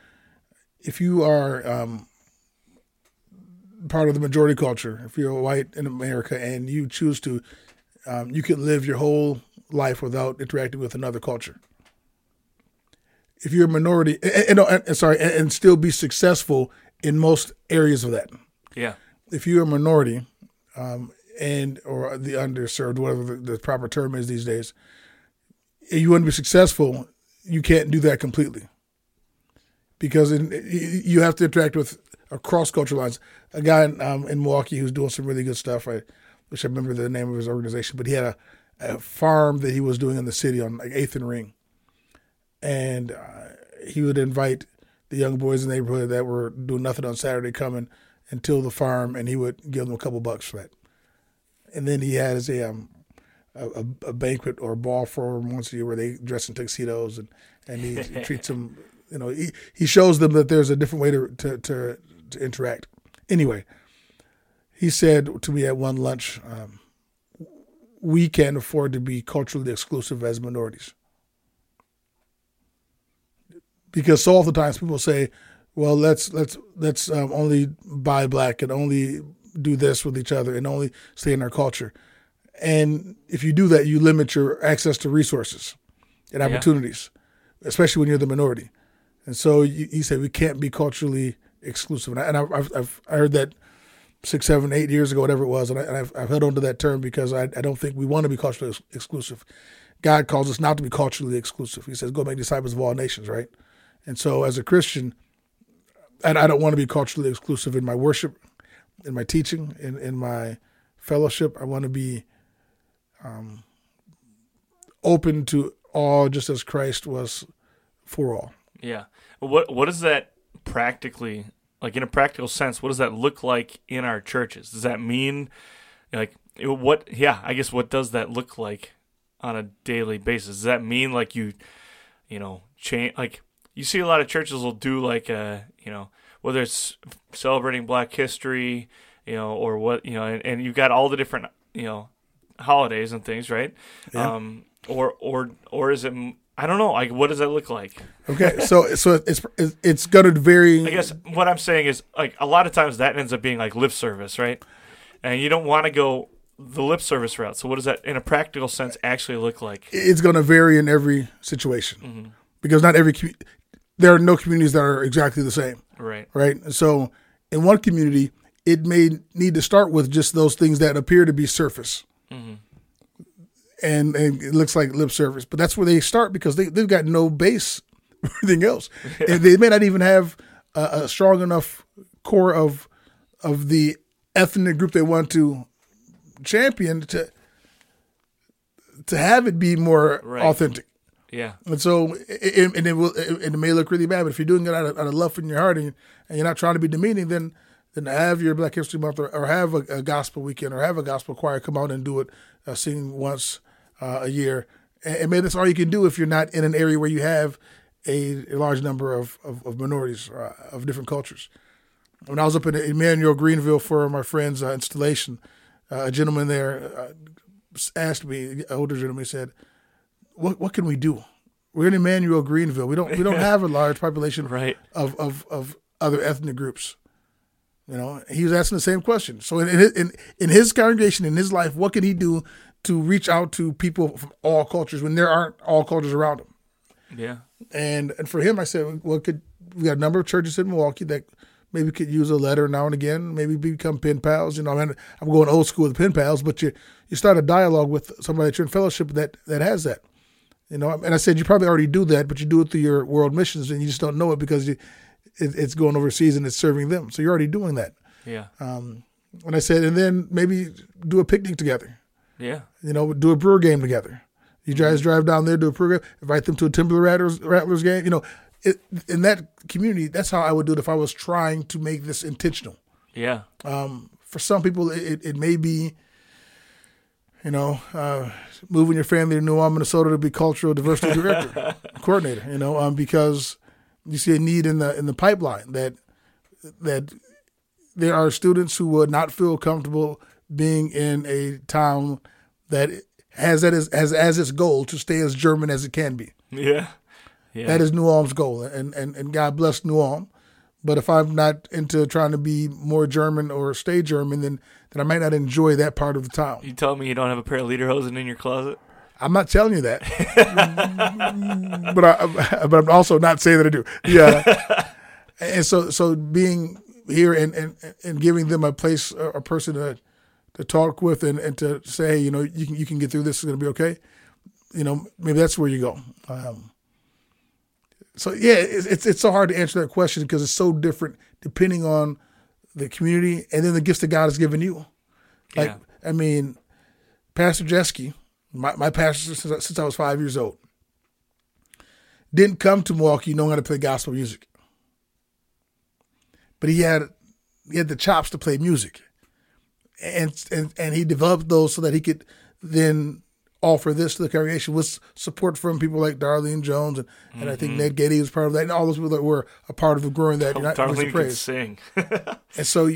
if you are um, part of the majority culture, if you're white in America and you choose to, um, you can live your whole life without interacting with another culture. If you're a minority, and, and, and sorry, and, and still be successful in most areas of that. yeah, If you're a minority, um, and or the underserved, whatever the, the proper term is these days, and you want to be successful, you can't do that completely because in, you have to interact with across cultural lines. A guy in, um, in Milwaukee who's doing some really good stuff. I wish I remember the name of his organization, but he had a, a farm that he was doing in the city on like Eighth and Ring, and uh, he would invite the young boys in the neighborhood that were doing nothing on Saturday coming until the farm, and he would give them a couple bucks for that. And then he has a um, a, a- banquet or a ball for them once a year where they dress in tuxedos and and he, he (laughs) treats them. You know, he, he shows them that there's a different way to, to to to interact. Anyway, he said to me at one lunch, um, "We can't afford to be culturally exclusive as minorities." Because so oftentimes people say, "Well, let's let's let's um, only buy black and only do this with each other and only stay in our culture." And if you do that, you limit your access to resources and opportunities, especially when you're the minority. And so you, he said we can't be culturally exclusive. And, I, and I, I've, I've I heard that six, seven, eight years ago, whatever it was, and, I, I've held on to that term because I, I don't think we want to be culturally ex- exclusive. God calls us not to be culturally exclusive. He says, "Go make disciples of all nations." Right. And so, as a Christian, and I don't want to be culturally exclusive in my worship, in my teaching, in in my fellowship. I want to be um, open to all, just as Christ was for all. yeah. What what does that practically like in a practical sense? What does that look like in our churches? Does that mean like what? Yeah, I guess what does that look like on a daily basis? Does that mean like you, you know, change like you see a lot of churches will do like a you know whether it's celebrating Black History, you know, or what you know, and, and you've got all the different you know holidays and things, right? Yeah. Um, or or or is it? I don't know. Like, what does that look like? Okay, so so it's it's, going to vary. I guess what I'm saying is like a lot of times that ends up being like lip service, right? And you don't want to go the lip service route. So what does that in a practical sense actually look like? it's going to vary in every situation mm-hmm. because not every commu- there are no communities that are exactly the same, Right. right? So in one community, it may need to start with just those things that appear to be surface. Mm-hmm. And, and it looks like lip service, but that's where they start because they, they've got no base (laughs) for anything else. And they may not even have a, a strong enough core of of the ethnic group they want to champion to to have it be more Right. authentic. Yeah. And so, it, and it will, and it may look really bad, but if you're doing it out of, out of love from your heart and, and you're not trying to be demeaning, then then have your Black History Month or, or have a, a gospel weekend or have a gospel choir come out and do it, uh, sing once uh, a year. And, maybe that's all you can do if you're not in an area where you have a, a large number of, of, of minorities uh, of different cultures. When I was up in Emmanuel, Greenville for my friend's uh, installation, uh, a gentleman there uh, asked me, an older gentleman, he said, what what can we do? We're in Emmanuel Greenville. We don't we don't (laughs) have a large population Right. of, of, of other ethnic groups. You know, he was asking the same question. So in in in, in his congregation, in his life, what can he do to reach out to people from all cultures when there aren't all cultures around him? Yeah. And and for him, I said, well, could we got a number of churches in Milwaukee that maybe could use a letter now and again, maybe become pen pals. You know, I mean, I'm going old school with pen pals, but you you start a dialogue with somebody that you're in fellowship that that has that. You know, and I said you probably already do that, but you do it through your world missions, and you just don't know it because you, it, it's going overseas and it's serving them. So you're already doing that. Yeah. Um, and I said, and then maybe do a picnic together. Yeah. You know, do a brewer game together. You guys drive down there, do a brewer game, invite them to a Timber Rattlers, Rattlers game. You know, it, in that community, that's how I would do it if I was trying to make this intentional. Yeah. Um, for some people, it, it may be, you know, uh, moving your family to New Ulm, Minnesota to be cultural diversity (laughs) director, coordinator. You know, um, because you see a need in the in the pipeline that that there are students who would not feel comfortable being in a town that has that as as, as its goal to stay as German as it can be. Yeah. Yeah. That is New Ulm's goal, and, and and God bless New Ulm. But if I'm not into trying to be more German or stay German, then then I might not enjoy that part of the town. You telling me you don't have a pair of lederhosen in your closet? I'm not telling you that, (laughs) but I but I'm also not saying that I do. Yeah, (laughs) and so so being here and and, and giving them a place, a person to to talk with, and, and to say, you know, you can you can get through this. It's going to be okay. You know, maybe that's where you go. Um, so yeah, it's, it's it's so hard to answer that question because it's so different depending on the community and then the gifts that God has given you. Like Yeah. I mean, Pastor Jeske, my my pastor since, since I was five years old, didn't come to Milwaukee knowing how to play gospel music, but he had he had the chops to play music, and and and he developed those so that he could then offer this to the congregation with support from people like Darlene Jones and, and I think Ned Getty was part of that, and all those people that were a part of growing that Voice of Darlene can Praise. sing. (laughs) And so,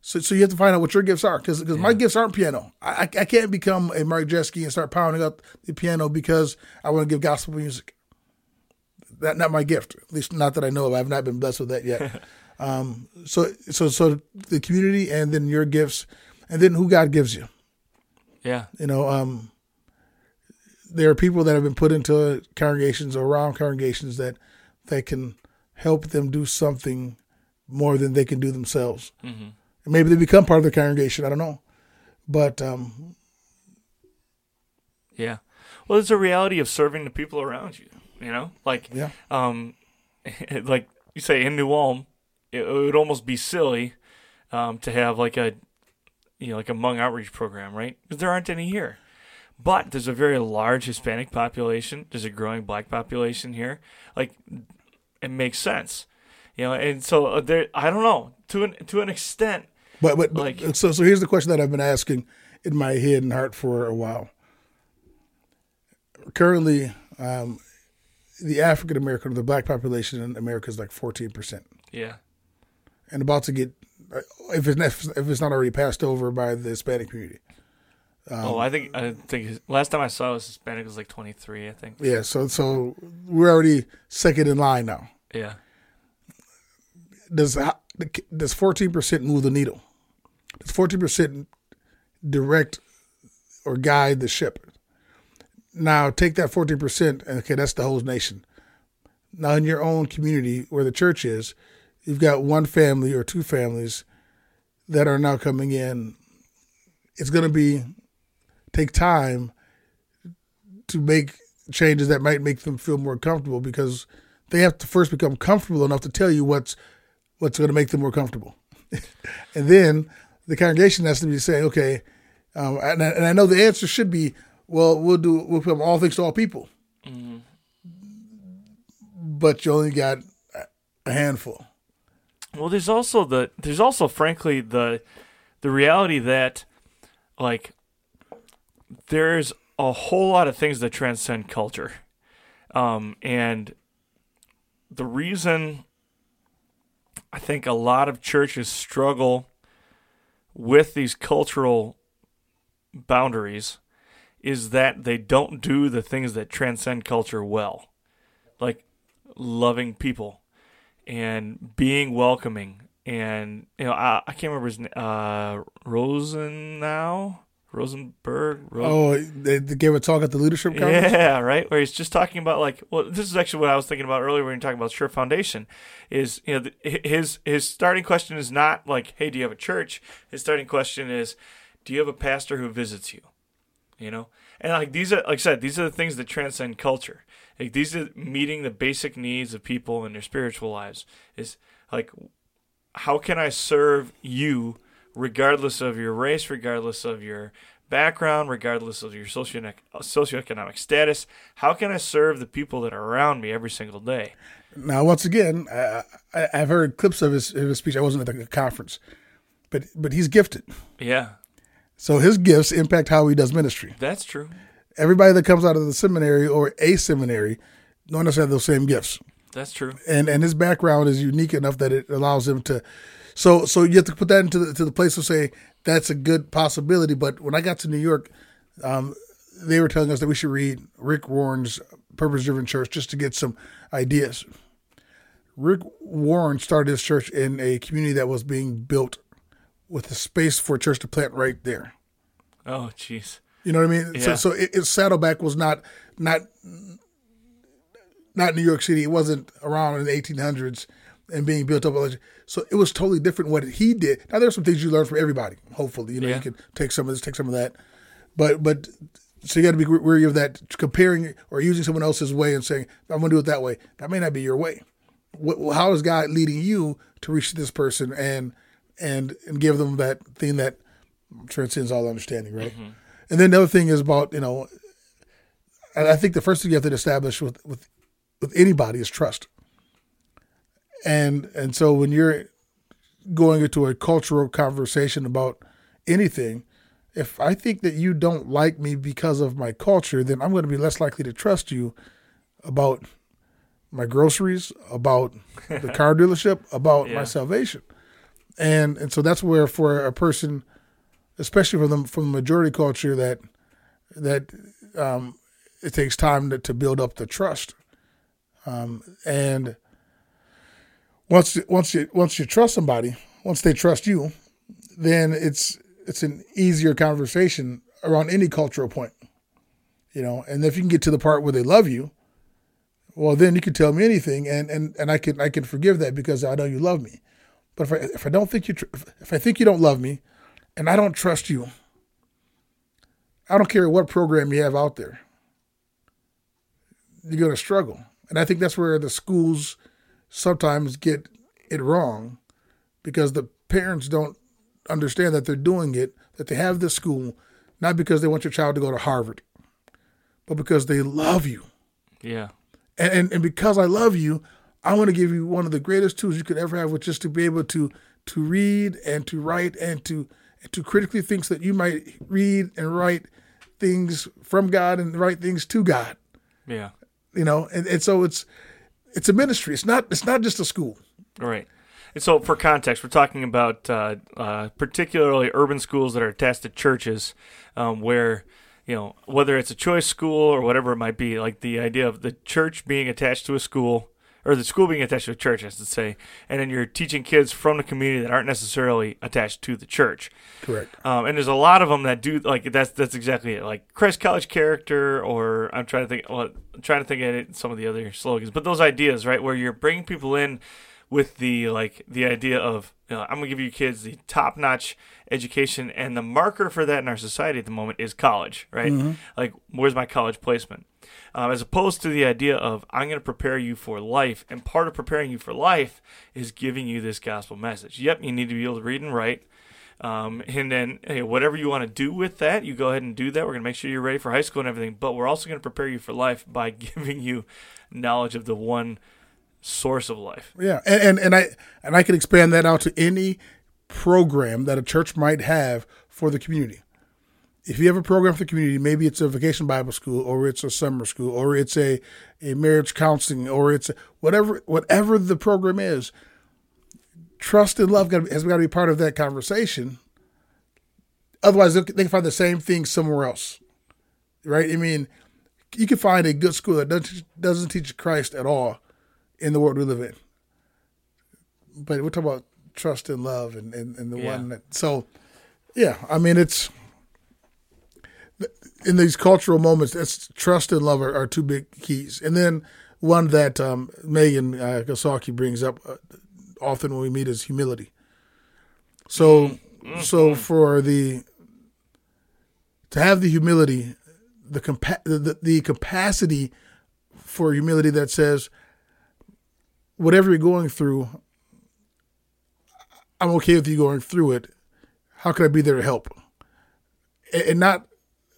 so, so you have to find out what your gifts are, because my gifts aren't piano. I, I I can't become a Mark Jeske and start pounding up the piano because I want to give gospel music. That not my gift, at least not that I know of. I've not been blessed with that yet. (laughs) um, so, so, so the community, and then your gifts, and then who God gives you. yeah. You know, um, there are people that have been put into congregations or around congregations that that can help them do something more than they can do themselves. Mm-hmm. And maybe they become part of the congregation. I don't know, but um, Yeah. Well, it's a reality of serving the people around you. You know, like yeah, um, (laughs) like you say in New Ulm, it, it would almost be silly um, to have like a you know like a Hmong outreach program, right? Because there aren't any here. But there's a very large Hispanic population. There's a growing Black population here. Like it makes sense, you know. And so uh, there, I don't know to an to an extent. but but, but Like- so so here's the question that I've been asking in my head and heart for a while. Currently, um, the African American or the Black population in America is like fourteen percent. Yeah. and about to get if it's not, if it's not already passed over by the Hispanic community. Um, oh, I think I think his- last time I saw it was Hispanic was like 23. I think. Yeah, so so we're already second in line now. Yeah. Does does fourteen percent move the needle? Does fourteen percent direct or guide the ship? Now take that fourteen percent, and okay, that's the whole nation. Now in your own community where the church is, you've got one family or two families that are now coming in. It's going to be take time to make changes that might make them feel more comfortable because they have to first become comfortable enough to tell you what's what's going to make them more comfortable, (laughs) and then the congregation has to be saying, okay, um, and, I, and I know the answer should be, well, we'll do we'll put all things to all people, but you only got a handful. Well, there's also the there's also frankly the the reality that like there's a whole lot of things that transcend culture. Um and the reason I think a lot of churches struggle with these cultural boundaries is that they don't do the things that transcend culture well. Like loving people and being welcoming and you know I, I can't remember his name. Uh, Rosenau. Rosenberg. oh, they, they, gave a talk at the leadership conference. Yeah, right. Where he's just talking about like, well, this is actually what I was thinking about earlier when you're talking about Sure Foundation. Is you know his his starting question is not like, hey, do you have a church? His starting question is, do you have a pastor who visits you? You know, and like these are like I said, these are the things that transcend culture. Like these are meeting the basic needs of people in their spiritual lives. Is like, how can I serve you? regardless of your race, regardless of your background, regardless of your socioeconomic status. How can I serve the people that are around me every single day? Now, once again, I, have heard clips of his, of his speech. I wasn't at the conference, but but he's gifted. Yeah. So his gifts impact how he does ministry. That's true. Everybody that comes out of the seminary or a seminary don't necessarily have those same gifts. That's true. And and his background is unique enough that it allows him to so so you have to put that into the, to the place of saying that's a good possibility. But when I got to New York, um, they were telling us that we should read Rick Warren's Purpose Driven Church just to get some ideas. Rick Warren started his church in a community that was being built with a space for a church to plant right there. Oh, jeez. You know what I mean? Yeah. So, so it, it, Saddleback was not not not New York City. It wasn't around in the 1800s and being built up. So it was totally different what he did. Now there's some things you learn from everybody. Hopefully, you know, yeah. you can take some of this, take some of that, but but so you got to be wary of that comparing or using someone else's way and saying I'm going to do it that way. That may not be your way. What, how is God leading you to reach this person and and and give them that thing that transcends all understanding, right? Mm-hmm. And then the other thing is about you know, and I think the first thing you have to establish with with with anybody is trust and and so when you're going into a cultural conversation about anything if i think that you don't like me because of my culture then i'm going to be less likely to trust you about my groceries about the car (laughs) dealership about yeah. my salvation and and so that's where for a person especially from the from the majority culture that that um, it takes time to, to build up the trust um, and once once you once you trust somebody, once they trust you, then it's it's an easier conversation around any cultural point. You know, and if you can get to the part where they love you, well, then you can tell me anything, and and and I can I can forgive that because I know you love me. But if I if I don't think you if I think you don't love me, and I don't trust you, I don't care what program you have out there, you're going to struggle. And I think that's where the schools sometimes get it wrong because the parents don't understand that they're doing it, that they have this school, not because they want your child to go to Harvard, but because they love you. Yeah. And, and, and because I love you, I want to give you one of the greatest tools you could ever have, which is to be able to to read and to write and to to critically think so that you might read and write things from God and write things to God. Yeah. You know, and, and so it's it's a ministry. It's not it's not just a school. Right. And so, for context, we're talking about uh, uh, particularly urban schools that are attached to churches, um, where you know whether it's a choice school or whatever it might be. Like the idea of the church being attached to a school, or the school being attached to a church, I should say, and then you're teaching kids from the community that aren't necessarily attached to the church. Correct. Um, and there's a lot of them that do like that's that's exactly it. Like Christ College character, or I'm trying to think. Well, I'm trying to think of it, some of the other slogans, but those ideas, right, where you're bringing people in with the like the idea of you know, I'm gonna give you kids the top notch education, and the marker for that in our society at the moment is college, right? Mm-hmm. Like, where's my college placement? Um, as opposed to the idea of I'm going to prepare you for life, and part of preparing you for life is giving you this gospel message. Yep, you need to be able to read and write. Um, and then hey, whatever you want to do with that, you go ahead and do that. We're going to make sure you're ready for high school and everything, but we're also going to prepare you for life by (laughs) giving you knowledge of the one source of life. Yeah, and, and and I and I can expand that out to any program that a church might have for the community. If you have a program for the community, maybe it's a vacation Bible school, or it's a summer school, or it's a, a marriage counseling, or it's a, whatever whatever the program is. Trust and love has got to be part of that conversation. Otherwise, they can find the same thing somewhere else, right? I mean, you can find a good school that doesn't doesn't teach Christ at all, in the world we live in. But we're talking about trust and love, and and, and the Yeah. one that so yeah. I mean, it's in these cultural moments. That's trust and love are, are two big keys, and then one that um, Megan uh, Kosaki brings up uh, often when we meet is humility. So so for the to have the humility, the compa- the, the capacity for humility that says whatever you're going through, I'm okay with you going through it. How can I be there to help? And not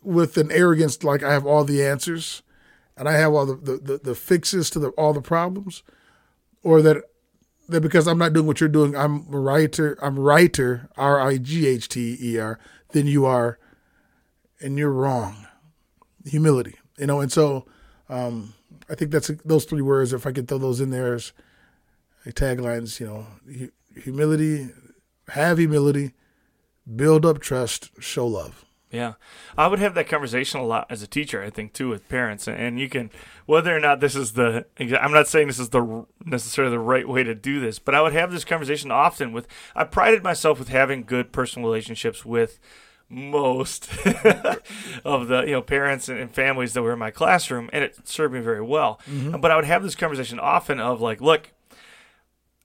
with an arrogance like I have all the answers and I have all the, the, the, the fixes to the, all the problems, or that that because I'm not doing what you're doing, I'm writer I'm writer, R I G H T E R, than you are, and you're wrong. Humility, you know, and so um, I think that's those three words. If I could throw those in there as taglines, you know, humility, have humility, build up trust, show love. Yeah, I would have that conversation a lot as a teacher. I think too with parents, and- you can whether or not this is the. I'm not saying this is the necessarily the right way to do this, but I would have this conversation often with. I prided myself with having good personal relationships with most (laughs) of the you know parents and and families that were in my classroom, and it served me very well. Mm-hmm. But I would have this conversation often of like, look,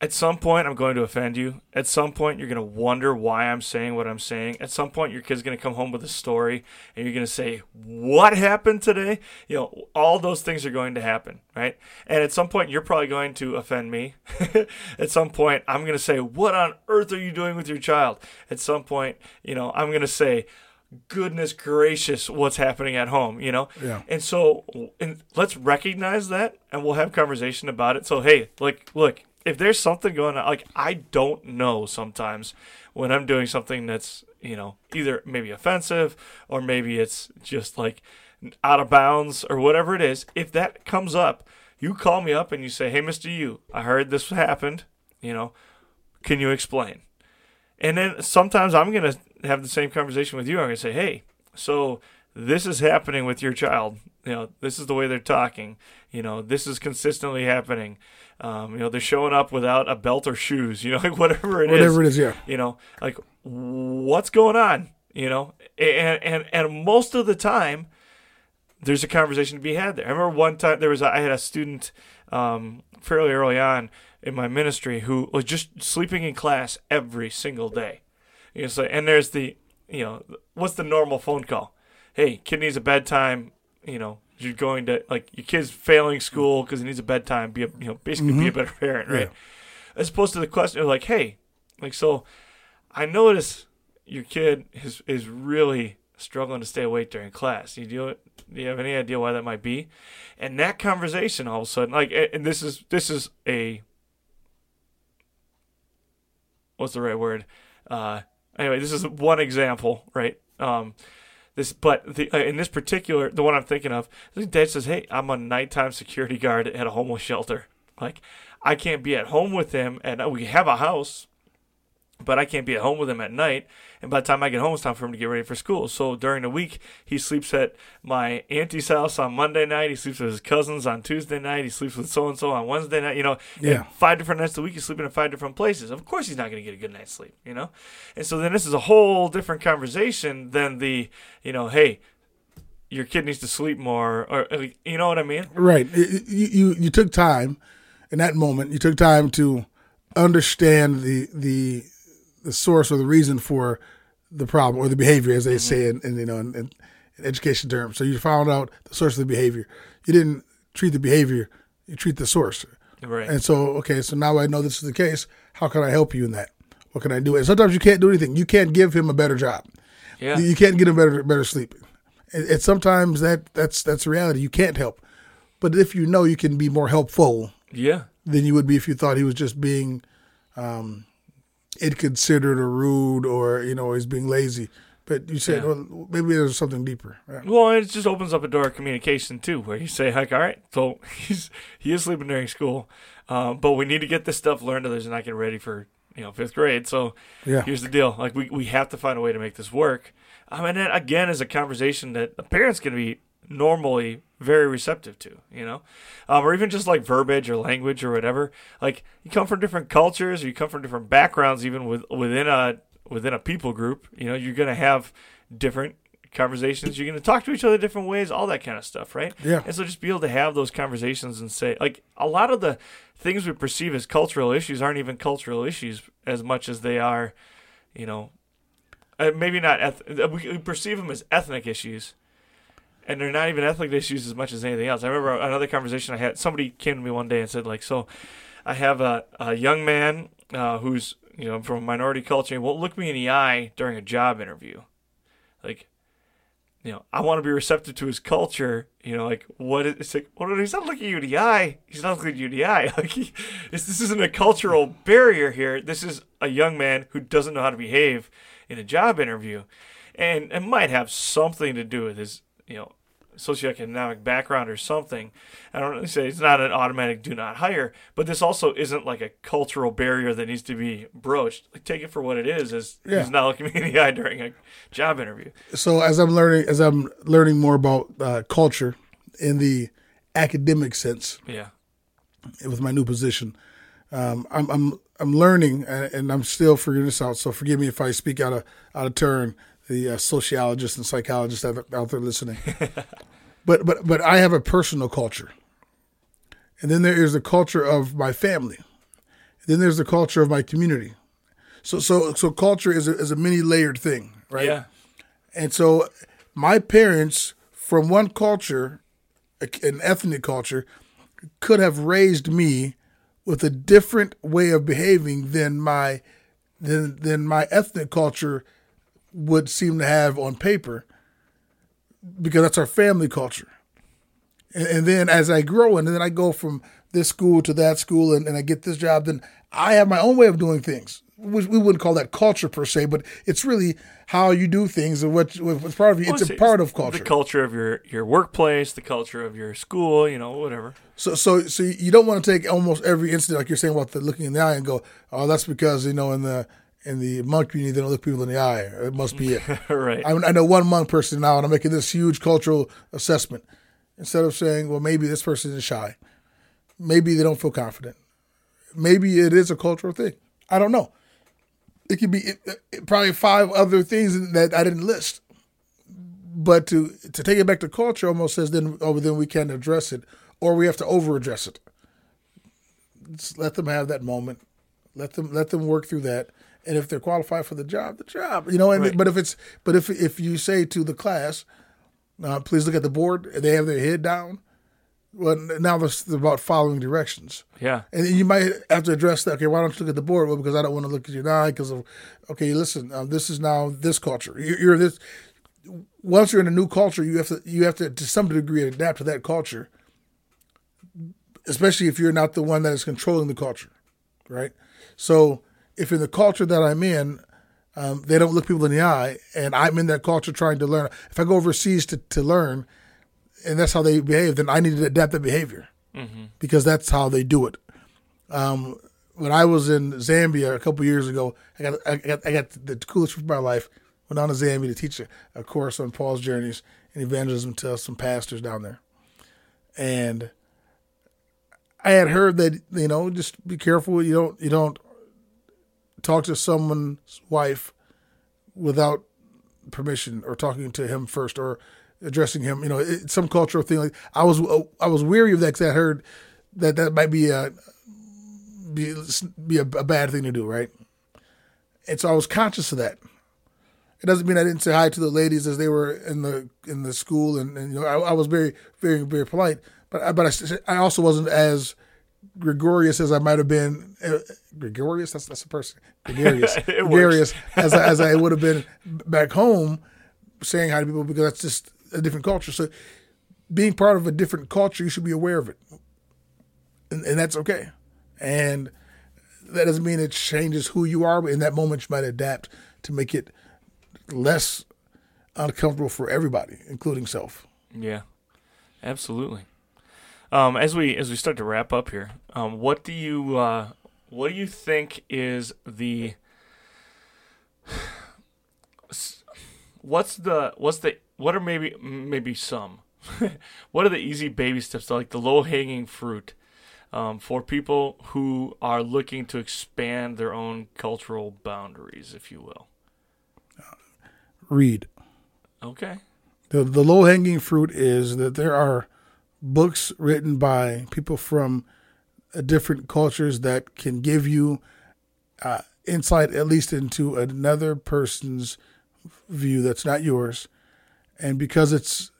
at some point I'm going to offend you. At some point you're going to wonder why I'm saying what I'm saying. At some point your kid's going to come home with a story and you're going to say, "What happened today?" You know, all those things are going to happen, right? And at some point you're probably going to offend me. (laughs) at some point I'm going to say, "What on earth are you doing with your child?" At some point, you know, I'm going to say, goodness gracious what's happening at home you know Yeah. and so and let's recognize that and we'll have conversation about it so hey like look if there's something going on like i don't know sometimes when i'm doing something that's you know either maybe offensive or maybe it's just like out of bounds or whatever it is if that comes up you call me up and you say hey mr you i heard this happened you know can you explain and then sometimes I'm to have the same conversation with you. I'm to say, hey, so this is happening with your child. You know, this is the way they're talking. You know, this is consistently happening. Um, you know, they're showing up without a belt or shoes. You know, (laughs) like whatever it is. Whatever it is, yeah. You know, like what's going on? You know, and and and most of the time, there's a conversation to be had there. I remember one time there was a, I had a student um, fairly early on in my ministry who was just sleeping in class every single day. You know, so and there's the you know what's the normal phone call? Hey, kid needs a bedtime. You know, you're going to like your kid's failing school because he needs a bedtime. Be a you know basically be a better parent, right? As opposed to the question of like, hey, like so, I notice your kid is is really struggling to stay awake during class. You do it? Do you have any idea why that might be? And that conversation all of a sudden, like, and this is this is a what's the right word? Uh, anyway, this is one example, right? Um, this, but the, uh, in this particular, the one I'm thinking of, the dad says, "Hey, I'm a nighttime security guard at a homeless shelter. Like, I can't be at home with him, and we have a house, but I can't be at home with him at night. And by the time I get home, it's time for him to get ready for school. So during the week, he sleeps at my auntie's house on Monday night. He sleeps with his cousins on Tuesday night. He sleeps with so and so on Wednesday night. You know, Yeah. five different nights a week. He's sleeping in five different places. Of course, he's not going to get a good night's sleep. You know, and so then this is a whole different conversation than the, you know, hey, your kid needs to sleep more, or uh, you know what I mean? Right. You, you you took time in that moment. You took time to understand the the the source or the reason for the problem or the behavior, as they say in, in you know in, in education terms. So you found out the source of the behavior. You didn't treat the behavior. You treat the source. Right. And so, okay, so now I know this is the case. How can I help you in that? What can I do? And sometimes you can't do anything. You can't give him a better job. yeah. You can't get him better better sleep. And, and sometimes that that's that's reality. You can't help. But if you know you can be more helpful Yeah. than you would be if you thought he was just being um, inconsiderate or rude or you know he's being lazy. But you said, Yeah. well, maybe there's something deeper. Right? Well, it just opens up a door of communication too, where you say, "Like, all right, so (laughs) he's he is sleeping during school, um, but we need to get this stuff learned, he's not getting ready for you know fifth grade. So Yeah. here's the deal: like, we we have to find a way to make this work. Um, and then again, is a conversation that the parents can be normally very receptive to, you know, um, or even just like verbiage or language or whatever. Like you come from different cultures, or you come from different backgrounds, even with within a within a people group. You know, you're gonna have different conversations. You're gonna talk to each other different ways, all that kind of stuff, right? Yeah. And so just be able to have those conversations and say, like, a lot of the things we perceive as cultural issues aren't even cultural issues as much as they are, you know, uh, maybe not. Eth- we perceive them as ethnic issues and they're not even ethnic issues as much as anything else. I remember another conversation I had. Somebody came to me one day and said, like, so I have a, a young man uh, who's you know from a minority culture and won't look me in the eye during a job interview. Like, you know, I want to be receptive to his culture. You know, like what is it's like? Well, he's not looking you in the eye. He's not looking you in the eye. (laughs) Like, he, this, this isn't a cultural barrier here. This is a young man who doesn't know how to behave in a job interview, and it might have something to do with his, you know, socioeconomic background or something. I don't really say it's not an automatic do not hire, but this also isn't like a cultural barrier that needs to be broached. Like take it for what it is, as Yeah. he's not looking me in the eye during a job interview. So as I'm learning, as I'm learning more about uh, culture in the academic sense, Yeah. with my new position, um, I'm I'm I'm learning, and, and I'm still figuring this out. So forgive me if I speak out of out of turn. The uh, sociologists and psychologists out there listening, (laughs) but but but I have a personal culture, and then there is the culture of my family, then there's the culture of my community. So so so culture is a, is a many layered thing, right? Yeah. And so my parents from one culture, an ethnic culture, could have raised me with a different way of behaving than my than than my ethnic culture would seem to have on paper because that's our family culture. And, and then as I grow and then I go from this school to that school and, and I get this job, then I have my own way of doing things. We, we wouldn't call that culture per se, but it's really how you do things and what what's part of you. It's Well, a part of culture. The culture. culture of your, your workplace, the culture of your school, you know, whatever. So, so, so you don't want to take almost every incident, like you're saying about the looking in the eye, and go, "Oh, that's because you know in the in the Hmong community they don't look people in the eye. It must be it." (laughs) right. I, I know one Hmong person now, and I'm making this huge cultural assessment. Instead of saying, "Well, maybe this person is shy, maybe they don't feel confident, maybe it is a cultural thing." I don't know. It could be it, it, probably five other things that I didn't list. But to to take it back to culture almost says then oh then we can address it or we have to over address it. Just let them have that moment. Let them let them work through that. And if they're qualified for the job, the job. You know, and Right. but if it's but if if you say to the class, uh, please look at the board, they have their head down. Well, now this is about following directions. yeah. And you might have to address that. Okay, why don't you look at the board? Well, because I don't want to look at your eye. Because of, okay, listen, um, this is now this culture. You're, you're this. Once you're in a new culture, you have to you have to to some degree adapt to that culture. Especially if you're not the one that is controlling the culture, right? So if in the culture that I'm in, um, they don't look people in the eye, and I'm in that culture trying to learn. If I go overseas to to learn, and that's how they behave, then I need to adapt that behavior because that's how they do it. Um, when I was in Zambia a couple years ago, I got I got, I got the coolest trip of my life. Went down to Zambia to teach a, a course on Paul's journeys and evangelism to some pastors down there, and I had heard that you know just be careful you don't you don't talk to someone's wife without permission or talking to him first or addressing him. You know, it's some cultural thing. Like I was, uh, I was weary of that because I heard that that might be a be be a, a bad thing to do, right? And so I was conscious of that. It doesn't mean I didn't say hi to the ladies as they were in the in the school, and, and you know I, I was very very very polite. But I, but I, I also wasn't as gregarious as I might have been. Uh, gregarious? That's that's a person. (laughs) Gregarious. Gregarious as I, as I would have been (laughs) back home, saying hi to people because that's just a different culture. So, being part of a different culture, you should be aware of it, and, and that's okay. And that doesn't mean it changes who you are. But in that moment, you might adapt to make it less uncomfortable for everybody, including self. Yeah, absolutely. Um, as we as we start to wrap up here, um, what do you uh, what do you think is the what's the what's the what are maybe maybe some (laughs) what are the easy baby steps, like the low hanging fruit, um, for people who are looking to expand their own cultural boundaries, if you will? Read. Okay. The the low hanging fruit is that there are books written by people from uh, different cultures that can give you uh, insight, at least into another person's view that's not yours, and because it's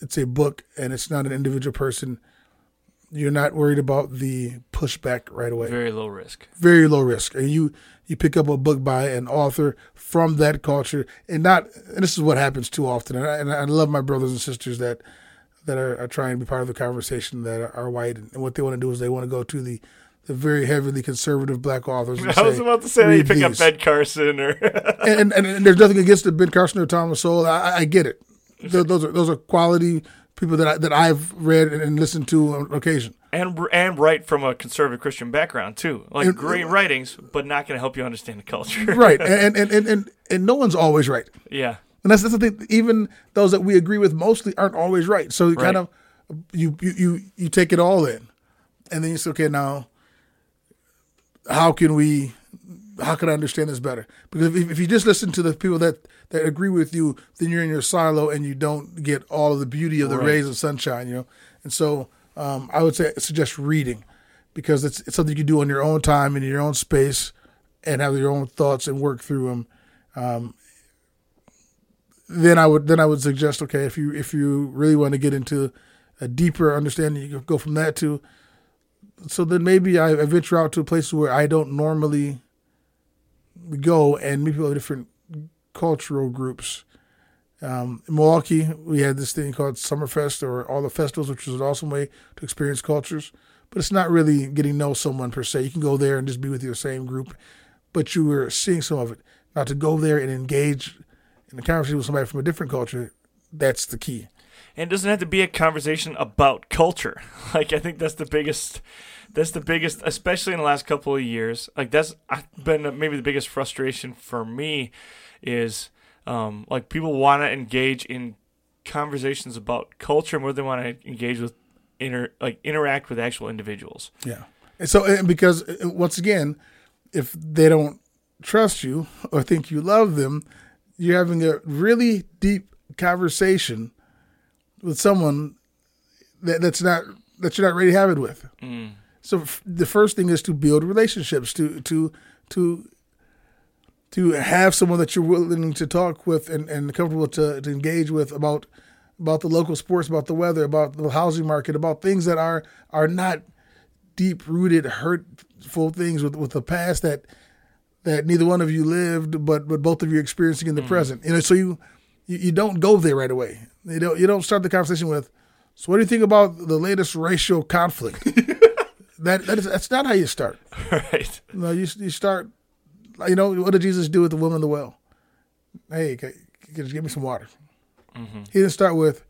it's a book and it's not an individual person, you're not worried about the pushback right away. Very low risk. Very low risk, and you you pick up a book by an author from that culture, and not. And this is what happens too often. And I, and I love my brothers and sisters that that are, are, trying to be part of the conversation that are white, and what they want to do is they want to go to the the very heavily conservative black authors. (laughs) I was about to say you pick these. up Ben Carson or (laughs) (laughs) and, and, and, there's nothing against the Ben Carson or Thomas Sowell. I, I get it. Those are those are quality people that I, that I've read and listened to on occasion. And and write from a conservative Christian background too, like and, great writings, but not going to help you understand the culture. right, and, and and and and no one's always right. Yeah, and that's, that's the thing. Even those that we agree with mostly aren't always right. So you right. kind of you, you you you take it all in, and then you say, okay, now how can we how can I understand this better? Because if, if you just listen to the people that, that agree with you, then you're in your silo and you don't get all of the beauty of the right. rays of sunshine, you know. And so um, I would say suggest reading because it's, it's something you can do on your own time in your own space and have your own thoughts and work through them. Um, then I would then I would suggest okay if you if you really want to get into a deeper understanding, you go from that to so then maybe I, venture out to places where I don't normally go and meet people of different cultural groups. Um, in Milwaukee, we had this thing called Summerfest or all the festivals, which was an awesome way to experience cultures. But it's not really getting to know someone per se. You can go there and just be with your same group, but you were seeing some of it. Now to go there and engage in a conversation with somebody from a different culture, that's the key. And it doesn't have to be a conversation about culture. (laughs) Like I think that's the biggest that's the biggest, especially in the last couple of years. Like that's been maybe the biggest frustration for me is um, like people want to engage in conversations about culture more than want to engage with inter like interact with actual individuals. Yeah. And so and because once again, if they don't trust you or think you love them, you're having a really deep conversation with someone that, that's not that you're not ready to have it with. Mm. So f- the first thing is to build relationships, to to to to have someone that you're willing to talk with and, and comfortable to, to engage with about about the local sports, about the weather, about the housing market, about things that are are not deep rooted, hurtful things with with the past that that neither one of you lived, but but both of you experiencing in the mm. present. You know, so you, you you don't go there right away. You don't you don't start the conversation with, so what do you think about the latest racial conflict? (laughs) that, that is, that's not how you start. Right. No, you you start. You know what did Jesus do with the woman in the well? Hey, can, can you give me some water? Mm-hmm. He didn't start with,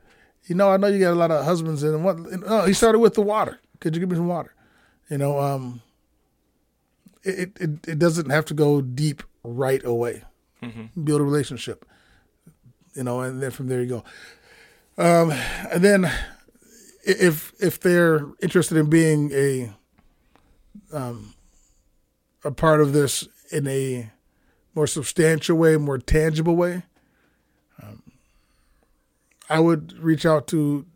you know, I know you got a lot of husbands and what. No, he started with the water. Could you give me some water? You know, um, it it it doesn't have to go deep right away. Mm-hmm. Build a relationship. You know, and then from there you go. Um, and then if if they're interested in being a um, a part of this in a more substantial way, more tangible way, um, I would reach out to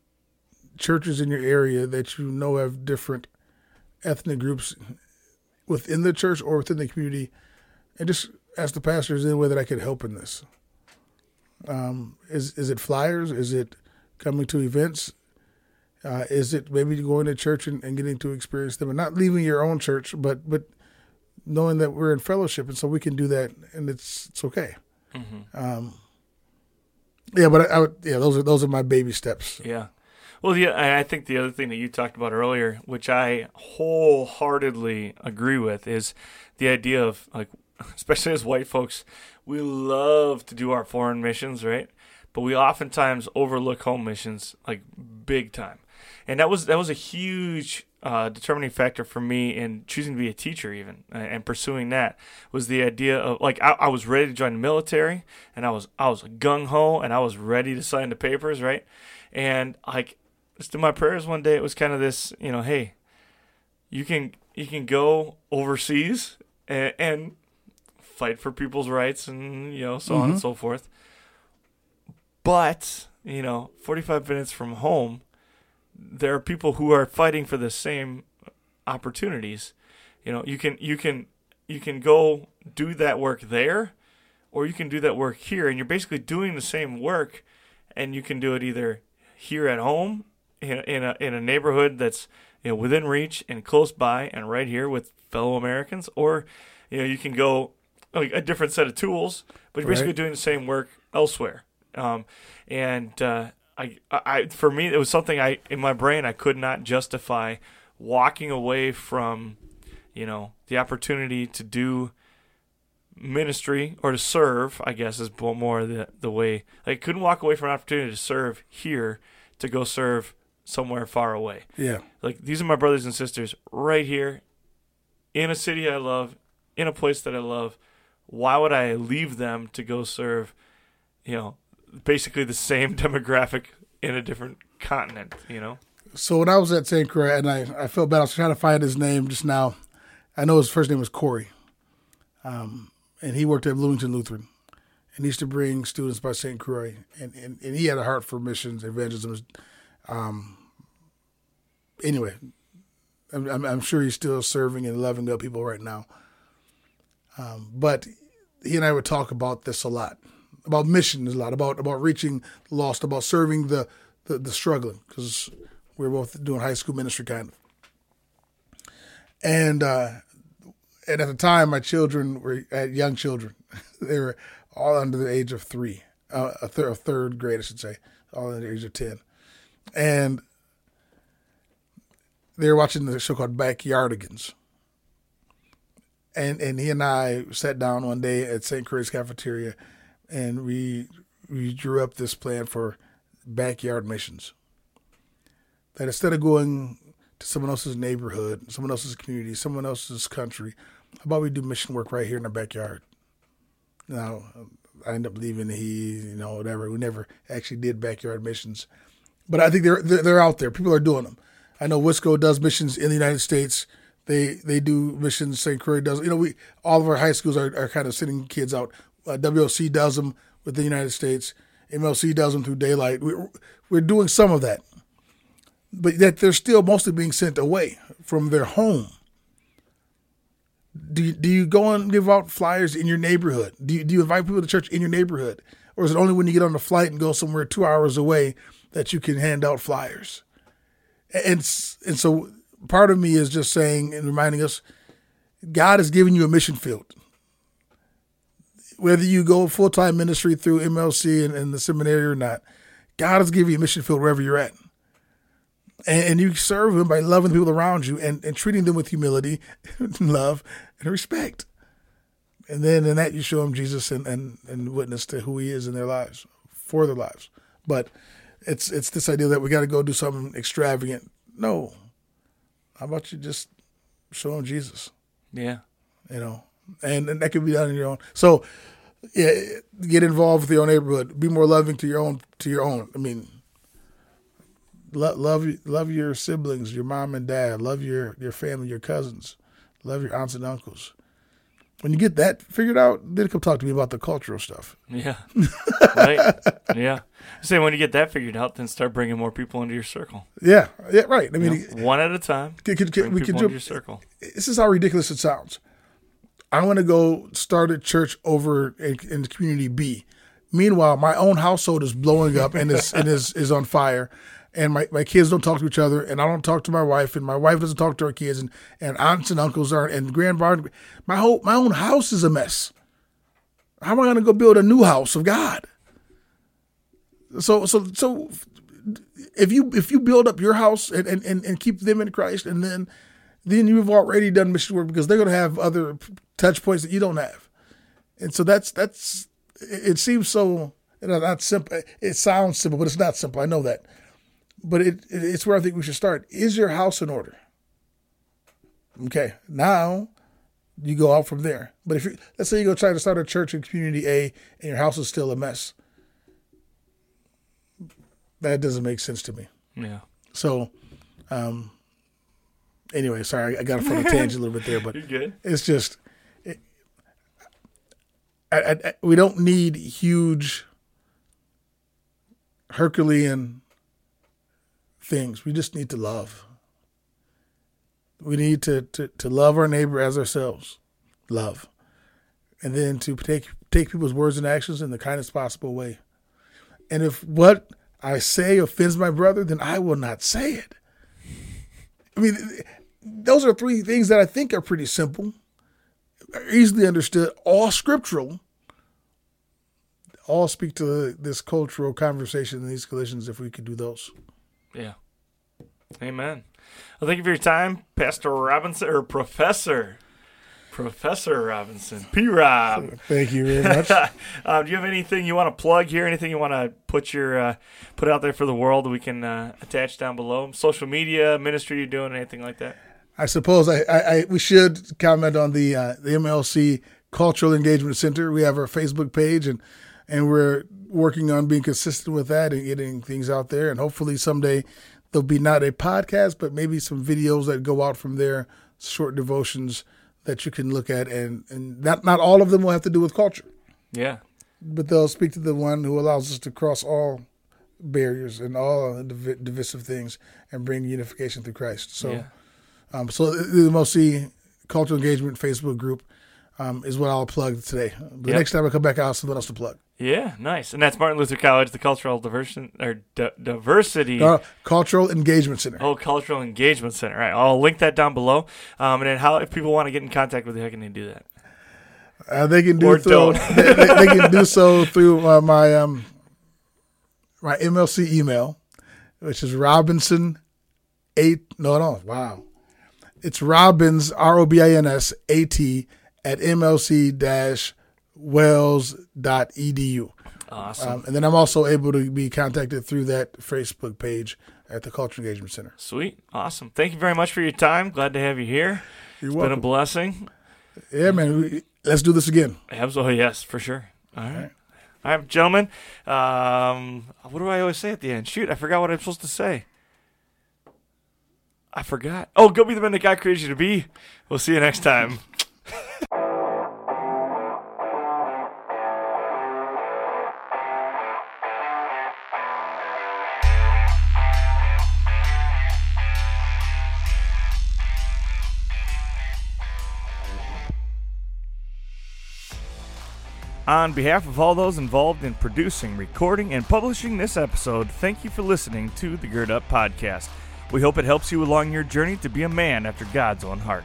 churches in your area that you know have different ethnic groups within the church or within the community, and just ask the pastors any way that I could help in this. Um, is is it flyers? Is it coming to events? Uh, is it maybe going to church and, and, getting to experience them and not leaving your own church, but but knowing that we're in fellowship and so we can do that and it's it's okay. Mm-hmm. Um, yeah, but I, I, would yeah those are those are my baby steps. Yeah. Well, yeah, I think the other thing that you talked about earlier, which I wholeheartedly agree with, is the idea of like, (laughs) especially as white folks, we love to do our foreign missions, right? But we oftentimes overlook home missions like big time and that was that was a huge uh, determining factor for me in choosing to be a teacher, even and pursuing that, was the idea of like I, I was ready to join the military, and I was I was gung ho, and I was ready to sign the papers, right? And like, just in my prayers one day, it was kind of this, you know, hey, you can you can go overseas and, and fight for people's rights, and you know, so mm-hmm. on and so forth. But you know, 45 minutes from home there are people who are fighting for the same opportunities. You know, you can you can you can go do that work there, or you can do that work here, and you're basically doing the same work, and you can do it either here at home in a, in a in a neighborhood that's you know within reach and close by and right here with fellow Americans, or you know you can go like a different set of tools, but you're basically doing the same work elsewhere. Um, and uh, I, I, for me, it was something I in my brain I could not justify walking away from, you know, the opportunity to do ministry or to serve. I guess is more the the way. I couldn't walk away from an opportunity to serve here to go serve somewhere far away. Yeah, like these are my brothers and sisters right here, in a city I love, in a place that I love. Why would I leave them to go serve, you know, basically the same (laughs) demographic in a different continent, you know? So when I was at St. Croix, and I, I felt bad, I was trying to find his name just now. I know his first name was Corey. Um, and he worked at Bloomington Lutheran. And he used to bring students by St. Croix. And, and, and he had a heart for missions, evangelism. Um, anyway, I'm, I'm, sure he's still serving and loving up people right now. Um, but he and I would talk about this a lot about missions a lot, about about reaching lost, about serving the the, the struggling, because we are both doing high school ministry kind of. And uh, and at the time, my children were young children; (laughs) they were all under the age of three, uh, a, third, a third grade, I should say, all under the age of ten, and they were watching the show called Backyardigans and and he and I sat down one day at St. Croix's cafeteria, and we we drew up this plan for backyard missions. That instead of going to someone else's neighborhood, someone else's community, someone else's country, how about we do mission work right here in our backyard? Now, I end up leaving he, you know, whatever. We never actually did backyard missions, but I think they're they're out there. People are doing them. I know Wisco does missions in the United States. They they do missions. St. Croix does. You know, we all of our high schools are, are kind of sending kids out uh, WOC does them with the United States. MLC does them through daylight. We're, we're doing some of that, but that they're still mostly being sent away from their home. Do you, do you go and give out flyers in your neighborhood? Do you, do you invite people to church in your neighborhood? Or is it only when you get on the flight and go somewhere two hours away that you can hand out flyers? And, and so part of me is just saying and reminding us God has given you a mission field whether you go full time ministry through MLC and, and, the seminary or not, God has given you a mission field wherever you're at. And, and you serve Him by loving the people around you and, and treating them with humility, and (laughs) love, and respect. And then in that, you show them Jesus and, and, and witness to who He is in their lives, for their lives. But it's it's this idea that we got to go do something extravagant. No. How about you just show them Jesus? Yeah. You know, and, and that can be done in your own. So yeah, get involved with your own neighborhood. Be more loving to your own to your own. I mean, love love love your siblings, your mom and dad. Love your your family, your cousins. Love your aunts and uncles. When you get that figured out, then come talk to me about the cultural stuff. Yeah, right. Yeah. Say when you get that figured out, then start bringing more people into your circle. Yeah, yeah, right. I mean, you know, one at a time. Can, can, can, we can do your circle. This is how ridiculous it sounds. I want to go start a church over in, in community B. Meanwhile, my own household is blowing up and is and is, is on fire. And my, my kids don't talk to each other, and I don't talk to my wife, and my wife doesn't talk to her kids, and, and aunts and uncles aren't, and grandparents. My whole my own house is a mess. How am I going to go build a new house of God? So so so, if you if you build up your house and, and, and keep them in Christ, and then then you've already done mission work because they're going to have other touch points that you don't have. And so that's that's it seems so not simple. It sounds simple, but it's not simple. I know that. But it it's where I think we should start. Is your house in order? Okay, now you go out from there. But if you let's say you go try to start a church in community A and your house is still a mess, that doesn't make sense to me. Yeah. So, um, anyway, sorry, I got off on a tangent a little bit there, but (laughs) You're good. it's just it, I, I, I- we don't need huge Herculean things. We just need to love. We need to, to, to love our neighbor as ourselves. Love. And then to take take people's words and actions in the kindest possible way. And if what I say offends my brother, then I will not say it. I mean, those are three things that I think are pretty simple, easily understood, all scriptural, all speak to this cultural conversation and these collisions if we could do those. Yeah. Amen. Well, thank you for your time, Pastor Robinson or Professor. Professor Robinson. P Rob. Thank you very much. (laughs) uh, do you have anything you want to plug here? Anything you want to put your uh, put out there for the world that we can uh, attach down below? Social media, ministry you're doing, anything like that? I suppose I, I, I we should comment on the uh, the MLC Cultural Engagement Center. We have our Facebook page and and we're working on being consistent with that and getting things out there. And hopefully someday there'll be not a podcast, but maybe some videos that go out from there, short devotions that you can look at. And and not not all of them will have to do with culture, Yeah. but they'll speak to the one who allows us to cross all barriers and all div- divisive things and bring unification through Christ. So. yeah. Um, so the MLC Cultural Engagement Facebook group um, is what I'll plug today. The Yep. next time I come back, I'll have something else to plug. Yeah, nice. And that's Martin Luther College, the Cultural Diversion or D- Diversity. Uh, Cultural Engagement Center. Oh, Cultural Engagement Center. Right. I'll link that down below. Um, and then how if people want to get in contact with you, how can they do that? Uh, they can do Or so. don't. they, they- they can do so (laughs) through uh, my um, my MLC email, which is Robinson eight. No, no, wow, it's Robbins R O B I N S A T at MLC dash WELS dot edu. Awesome. Um, and then I'm also able to be contacted through that Facebook page at the Culture Engagement Center. Sweet. Awesome. Thank you very much for your time. Glad to have you here. You're It's been a blessing. yeah, man. Let's do this again. Absolutely, yes, for sure. All right. All right, gentlemen. Um, what do I always say at the end? Shoot, I forgot what I'm supposed to say. I forgot. Oh, go be the man that God created you to be. We'll see you next time. On behalf of all those involved in producing, recording, and publishing this episode, thank you for listening to the Gird Up Podcast. We hope it helps you along your journey to be a man after God's own heart.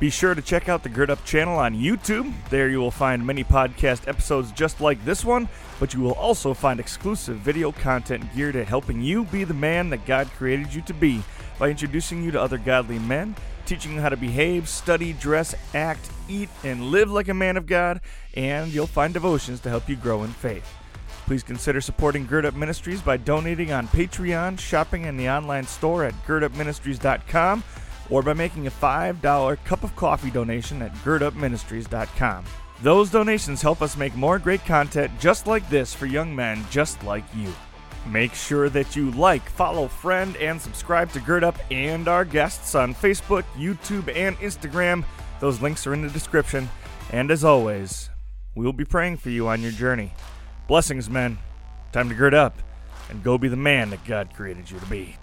Be sure to check out the Gird Up channel on YouTube. There you will find many podcast episodes just like this one, but you will also find exclusive video content geared at helping you be the man that God created you to be by introducing you to other godly men, teaching you how to behave, study, dress, act, eat, and live like a man of God, and you'll find devotions to help you grow in faith. Please consider supporting Gird Up Ministries by donating on Patreon, shopping in the online store at girdupministries.com, or by making a $5 cup of coffee donation at girdupministries.com. Those donations help us make more great content just like this for young men just like you. Make sure that you like, follow, friend, and subscribe to Gird Up and our guests on Facebook, YouTube, and Instagram. Those links are in the description. And as always, we will be praying for you on your journey. Blessings, men. Time to gird up and go be the man that God created you to be.